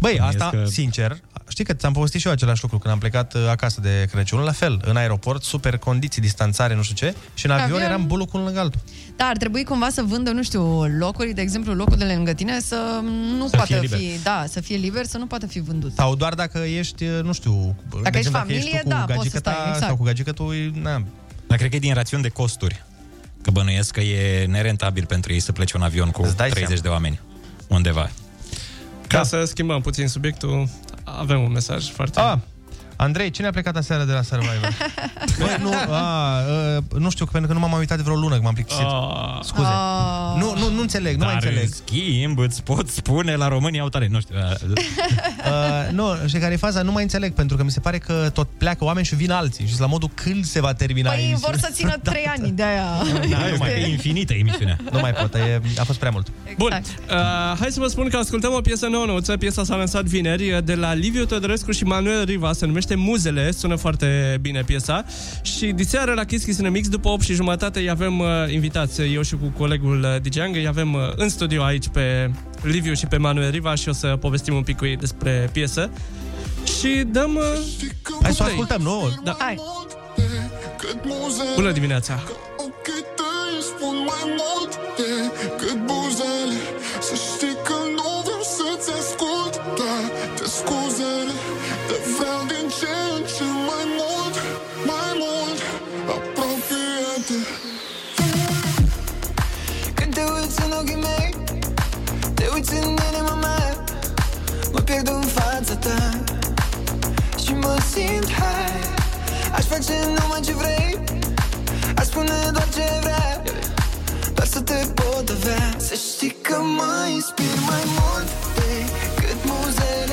Băi, Bănuiesc asta, că- că... sincer, știi că ți-am povestit și eu același lucru când am plecat uh, acasă de Crăciun, la fel, în aeroport, super condiții, distanțare, nu știu ce, și în avion, Avion- eram bulul cu unul lângă altul. Da, ar trebui cumva să vândă, nu știu, locuri, de exemplu, locul de lângă tine să nu Să poată fie liber. fi, da, să fie liber, să nu poată fi vândut. Sau doar dacă ești, uh, nu știu, de ești exemplu, familie, dacă ești tu da, cu poți să gagică stai, ta exact. sau cu gagică tu, na, Dar cred că e din rațiuni de costuri. Că bănuiesc că e nerentabil pentru ei să plece un avion cu 30 de oameni undeva. Ca să schimbăm puțin subiectul, avem un mesaj foarte... Ah, Andrei, cine a plecat aseară de la Survivor? (laughs) Băi, nu, a, a, nu știu, pentru că nu m-am mai uitat de vreo lună, că m-am plictisit. Ah. Scuze. Ah. Nu, nu, nu înțeleg, nu mai Dar înțeleg. în schimb îți pot spune la România au talent, nu știu. Uh, (laughs) nu, știi care e faza? Nu mai înțeleg, pentru că mi se pare că tot pleacă oameni și vin alții. Și sunt la modul când se va termina Păi emisiunea. vor să țină (laughs) trei ani de aia. Da, nu mai e infinită emisiunea. Nu mai pot, e, a fost prea mult. Bun, uh, hai să vă spun că ascultăm o piesă nouă nouță. Piesa s-a lansat vineri uh, de la Liviu Teodorescu și Manuel Riva. Se numește Muzele, sună foarte bine piesa. Și diseară la Kiss Kiss in the Mix, după 8 și jumătate, îi avem uh, invitați, eu și cu colegul uh, DJ Ang, îi avem uh, în studio aici pe Liviu și pe Manuel Riva și o să povestim un pic cu ei despre piesă. Și dăm... Uh, Hai să o play. ascultăm, nu? Da. Hai. Bună dimineața! Ochii tăi îmi spun mai mult decât buzele Să știi că nu vreau să-ți ascult toate scuzele Te vreau din ce în ce mai mult, mai mult Apropie-te Când te uiți în ochii mei Te uiți în inima mea Mă pierd în fața ta. Și mă simt high Aș face numai ce vrei Aș spune doar ce vrea Doar să te pot avea. Să știi că mă inspir mai mult Decât muzele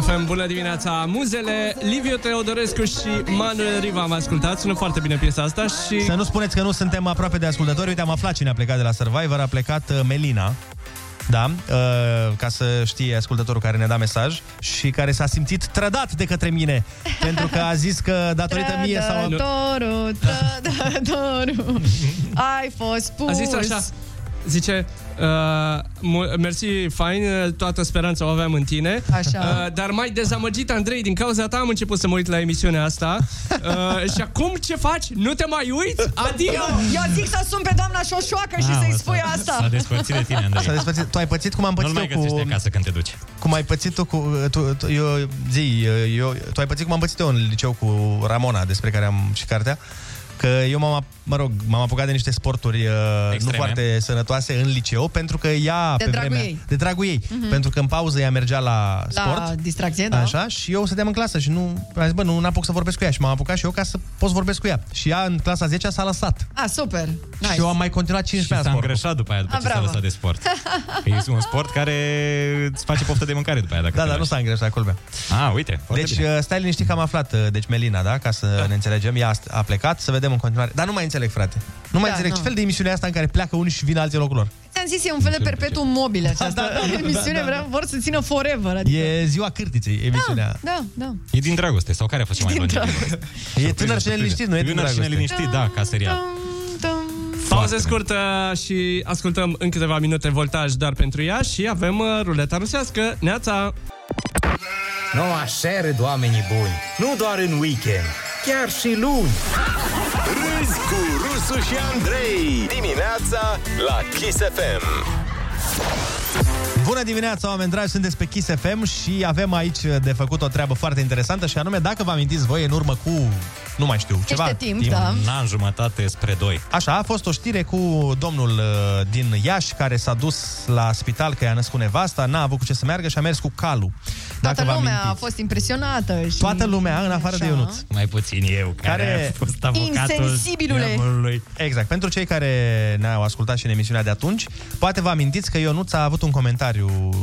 FM, bună dimineața! Muzele, Liviu Teodorescu și Manuel Riva am ascultat. Sună foarte bine piesa asta și... Să nu spuneți că nu suntem aproape de ascultători. Uite, am aflat cine a plecat de la Survivor. A plecat uh, Melina. Da, uh, ca să știe ascultătorul care ne-a dat mesaj și care s-a simțit trădat de către mine pentru că a zis că datorită mie sau... Trădătorul, trădătorul (laughs) Ai fost pus A zis așa, zice, uh, mu- mersi, fain, uh, toată speranța o aveam în tine. Așa. Uh, dar mai dezamăgit, Andrei, din cauza ta am început să mă uit la emisiunea asta. (laughs) Uh, și acum ce faci? Nu te mai uiți? Adio! Eu, eu zic să sun pe doamna Șoșoacă și Ah, să-i mă, spui s-a- asta S-a despărțit de tine, Andrei. S-a despărțit. Tu ai pățit cum am pățit Nu-l mai eu cu... găsești acasă când te duci. Cum ai pățit tu cu... Tu, tu, eu, zi, eu, tu ai pățit cum am pățit eu în liceu cu Ramona, despre care am și cartea. Că eu m-am, mă rog, m-am apucat de niște sporturi uh, nu Extreme. foarte sănătoase în liceu, pentru că ea, De pe dragul vremea... ei. De dragul ei. Mhm. Pentru că în pauză ea mergea la, La sport. distracție, da. Așa, și eu stăteam în clasă și nu... Am zis, bă, nu apuc să vorbesc cu ea și m-am apucat și eu ca să pot să vorbesc cu ea. Și ea în clasa 10 s-a lăsat. Ah, super. Nice. Și eu am mai continuat 15 Și ani s-a sportul. îngreșat după aia, după Ah, ce s-a bravo. lăsat de sport. Că (laughs) e un sport care îți face poftă de mâncare după aia. Dacă Da, te dar nu lași. s-a îngreșat, culmea. Ah, uite, foarte Deci, bine. uh, stai liniștit că am aflat. uh, Deci, Melina, da? Ca să da. ne înțelegem. Ea a- a plecat, să vedem în continuare. Dar nu mai înțeleg, frate. Nu mai Da, înțeleg nu. ce fel de emisiune e asta în care pleacă unii și vin alții în locul lor. Ți-am ți-am zis, e un fel de perpetuum mobile această (laughs) Da, da, da, emisiune, da, da. vreau, vor să țină forever. Adică... E ziua cârtiței, emisiunea. Da, da. E din dragoste, sau care a fost cea mai Din longevă? E tânăr și neliniștit, nu e din Tânăr și dragoste. neliniștit, da, ca serial. Pauză scurtă și ascultăm în câteva minute voltaj doar pentru ea și avem uh, ruleta rusească. Neața! Nu așa râd oamenii buni. Nu doar în weekend, chiar și luni. Râzi cu Rusu și Andrei. Dimineața la Kiss FM Bună dimineața, oameni dragi, sunteți pe Kiss FM și avem aici de făcut o treabă foarte interesantă și anume, dacă vă amintiți voi, în urmă cu, nu mai știu, ceva timp, da. Un an jumătate spre doi. Așa, a fost o știre cu domnul uh, din Iași care s-a dus la spital că i-a născut nevasta, n-a avut cu ce să meargă și a mers cu calul. Dacă Toată vă lumea a amintiți. fost impresionată. Și... Toată lumea, în afară de Așa. Ionuț. Mai puțin eu, care, Care- a fost avocatul Insensibilule. neamului. Exact. Pentru cei care ne-au ascultat și în emisiunea de atunci, poate vă amintiți că Ionuț a avut un comentariu,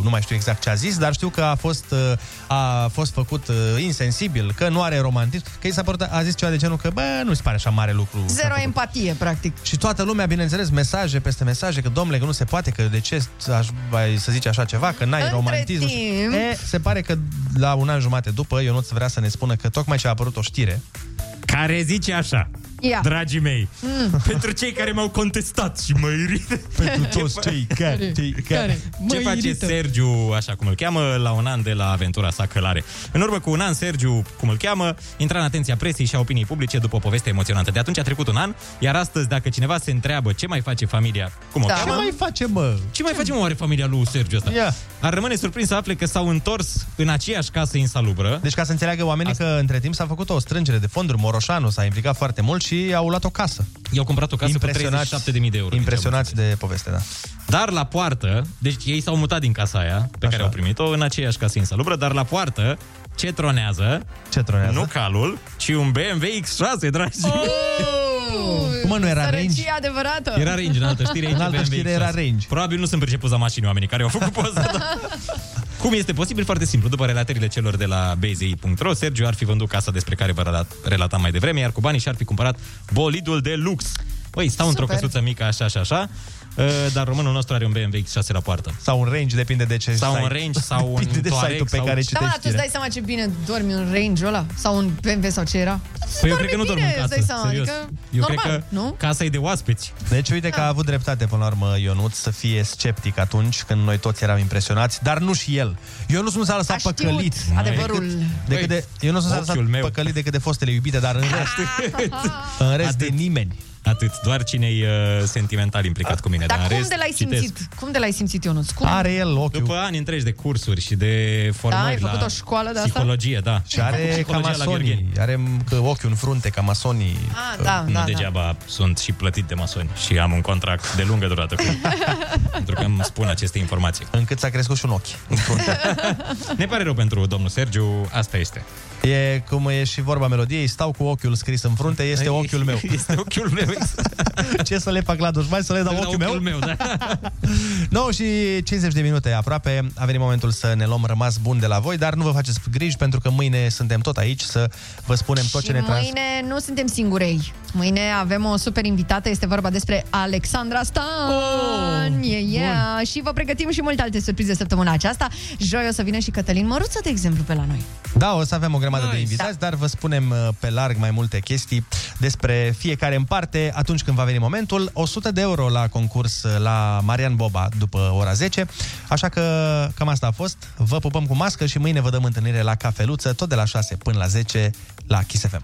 nu mai știu exact ce a zis, dar știu că a fost, uh, a fost făcut uh, insensibil, că nu are romantism, că i s-a părut, a zis ceva de genul că, bă, nu-ți pare așa mare lucru. s-a Zero făcut. empatie, practic. Și toată lumea, bineînțeles, mesaje peste mesaje, că domnule, că nu se poate, că de ce aș, ai să zici așa ceva, că n-ai Între romantism. timp- E, se pare că la un an jumate după, Ionuț vrea să ne spună că tocmai ce a apărut o știre. Care zice așa, Ia. dragii mei, Mm. pentru cei care m-au contestat și mă irită. Pentru (laughs) toți cei care, cei care. Ce face Sergiu, așa cum îl cheamă, la un an de la aventura sa călare? În urmă cu un an, Sergiu, cum îl cheamă, intra în atenția presei și a opiniei publice după o poveste emoționantă. De atunci a trecut un an, iar astăzi, dacă cineva se întreabă ce mai face familia, cum o Da. cheamă, Ce mai face, mă? ce mai face, mă, oare familia lui Sergiu ăsta? Ia. Ar rămâne surprins să afle că s-au întors în aceeași casă insalubră. Deci ca să înțeleagă oamenii că între timp s-a făcut o strângere de fonduri, Moroșanu s-a implicat foarte mult și au luat o casă. I-au cumpărat o casă cu Impresionați- 37.000 de euro. Impresionați de poveste, da. Dar la poartă, deci ei s-au mutat din casa aia pe care au primit-o în aceeași casă insalubră, dar la poartă ce tronează? Ce tronează? Nu calul, ci un BMW X6, dragi. Cum mă, nu era Sărăcie range? adevărată. Era range în altă știre, aici În altă BMW știre X6. era range. Probabil nu sunt pricepuți la mașini oamenii care au făcut poza. dar... (laughs) Cum este posibil? Foarte simplu. După relatările celor de la BZI.ro, Sergiu ar fi vândut casa despre care vă relat- relatam mai devreme, iar cu banii și-ar fi cumpărat bolidul de lux. Păi, stau într-o Super. căsuță mică așa și așa, uh, dar românul nostru are un BMW X6 la poartă. Sau un range, depinde de ce Sau un site. range, sau (laughs) un Depinde de Touareg, site-ul pe sau- care Da, mă, citești dar tu îți știrea. dai seama ce bine dormi în range ăla? Sau un BMW sau ce era? Păi eu cred că nu dorm bine, în îți casă, dai seama, serios. adică eu normal, cred că nu? casa e de oaspeți. Deci uite că a avut dreptate până la urmă Ionuț să fie sceptic atunci când noi toți eram impresionați, dar nu și el. Ionuț nu s-a lăsat A știut păcălit. adevărul. Decât de, Ionuț nu s-a lăsat Ochiul meu. păcălit decât de fostele iubite, dar în (laughs) rest, în rest de nimeni. Atât, doar cine e uh, sentimental implicat cu mine. Dar în cum rest, de l-ai citesc. simțit? Cum de l-ai simțit, Ionuț? Cum? Are el ochiul. După ani întregi de cursuri și de formări Da, ai făcut la o școală de asta? psihologie, da. Și are ca Psihologia la Gheorgheni. masonii. Are că ochiul în frunte ca masonii. Ah, da, nu da, da. degeaba sunt și plătit de masoni și am un contract de lungă durată cu ei. (laughs) pentru că îmi spun aceste informații. Încât s-a crescut și un ochi în frunte. (laughs) Ne pare rău pentru domnul Sergiu, asta este. E cum e și vorba melodiei, stau cu ochiul scris în frunte, este ochiul meu. Este ochiul meu. (laughs) (laughs) Ce să le fac la dușmani, să le dau La ochiul meu? meu da. (laughs) 9 și 50 de minute aproape, a venit momentul să ne luăm rămas bun de la voi, dar nu vă faceți griji pentru că mâine suntem tot aici să vă spunem tot ce Și ne trans... mâine nu suntem singurei. Mâine avem o super invitată, este vorba despre Alexandra Stan. Oh, yeah, yeah. Și vă pregătim și multe alte surprize săptămâna aceasta. Joi o să vină și Cătălin Măruță, de exemplu, pe la noi. Da, o să avem o grămadă Nice. de invitați, dar vă spunem uh, pe larg mai multe chestii despre fiecare în parte atunci când va veni momentul. 100 de euro la concurs uh, la Marian Boba după ora 10. Așa că cam asta a fost. Vă pupăm cu mască și mâine vă dăm întâlnire la cafeluță, tot de la 6 până la 10 la Kiss FM.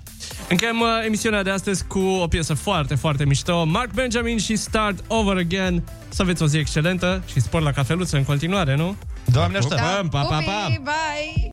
Încheiem uh, emisiunea de astăzi cu o piesă foarte, foarte mișto. Mark Benjamin și Start Over Again. Să aveți o zi excelentă și spor la cafeluță în continuare, nu? Doamne ajută! Pupăm, pa, pa, pa! Pupi, bye!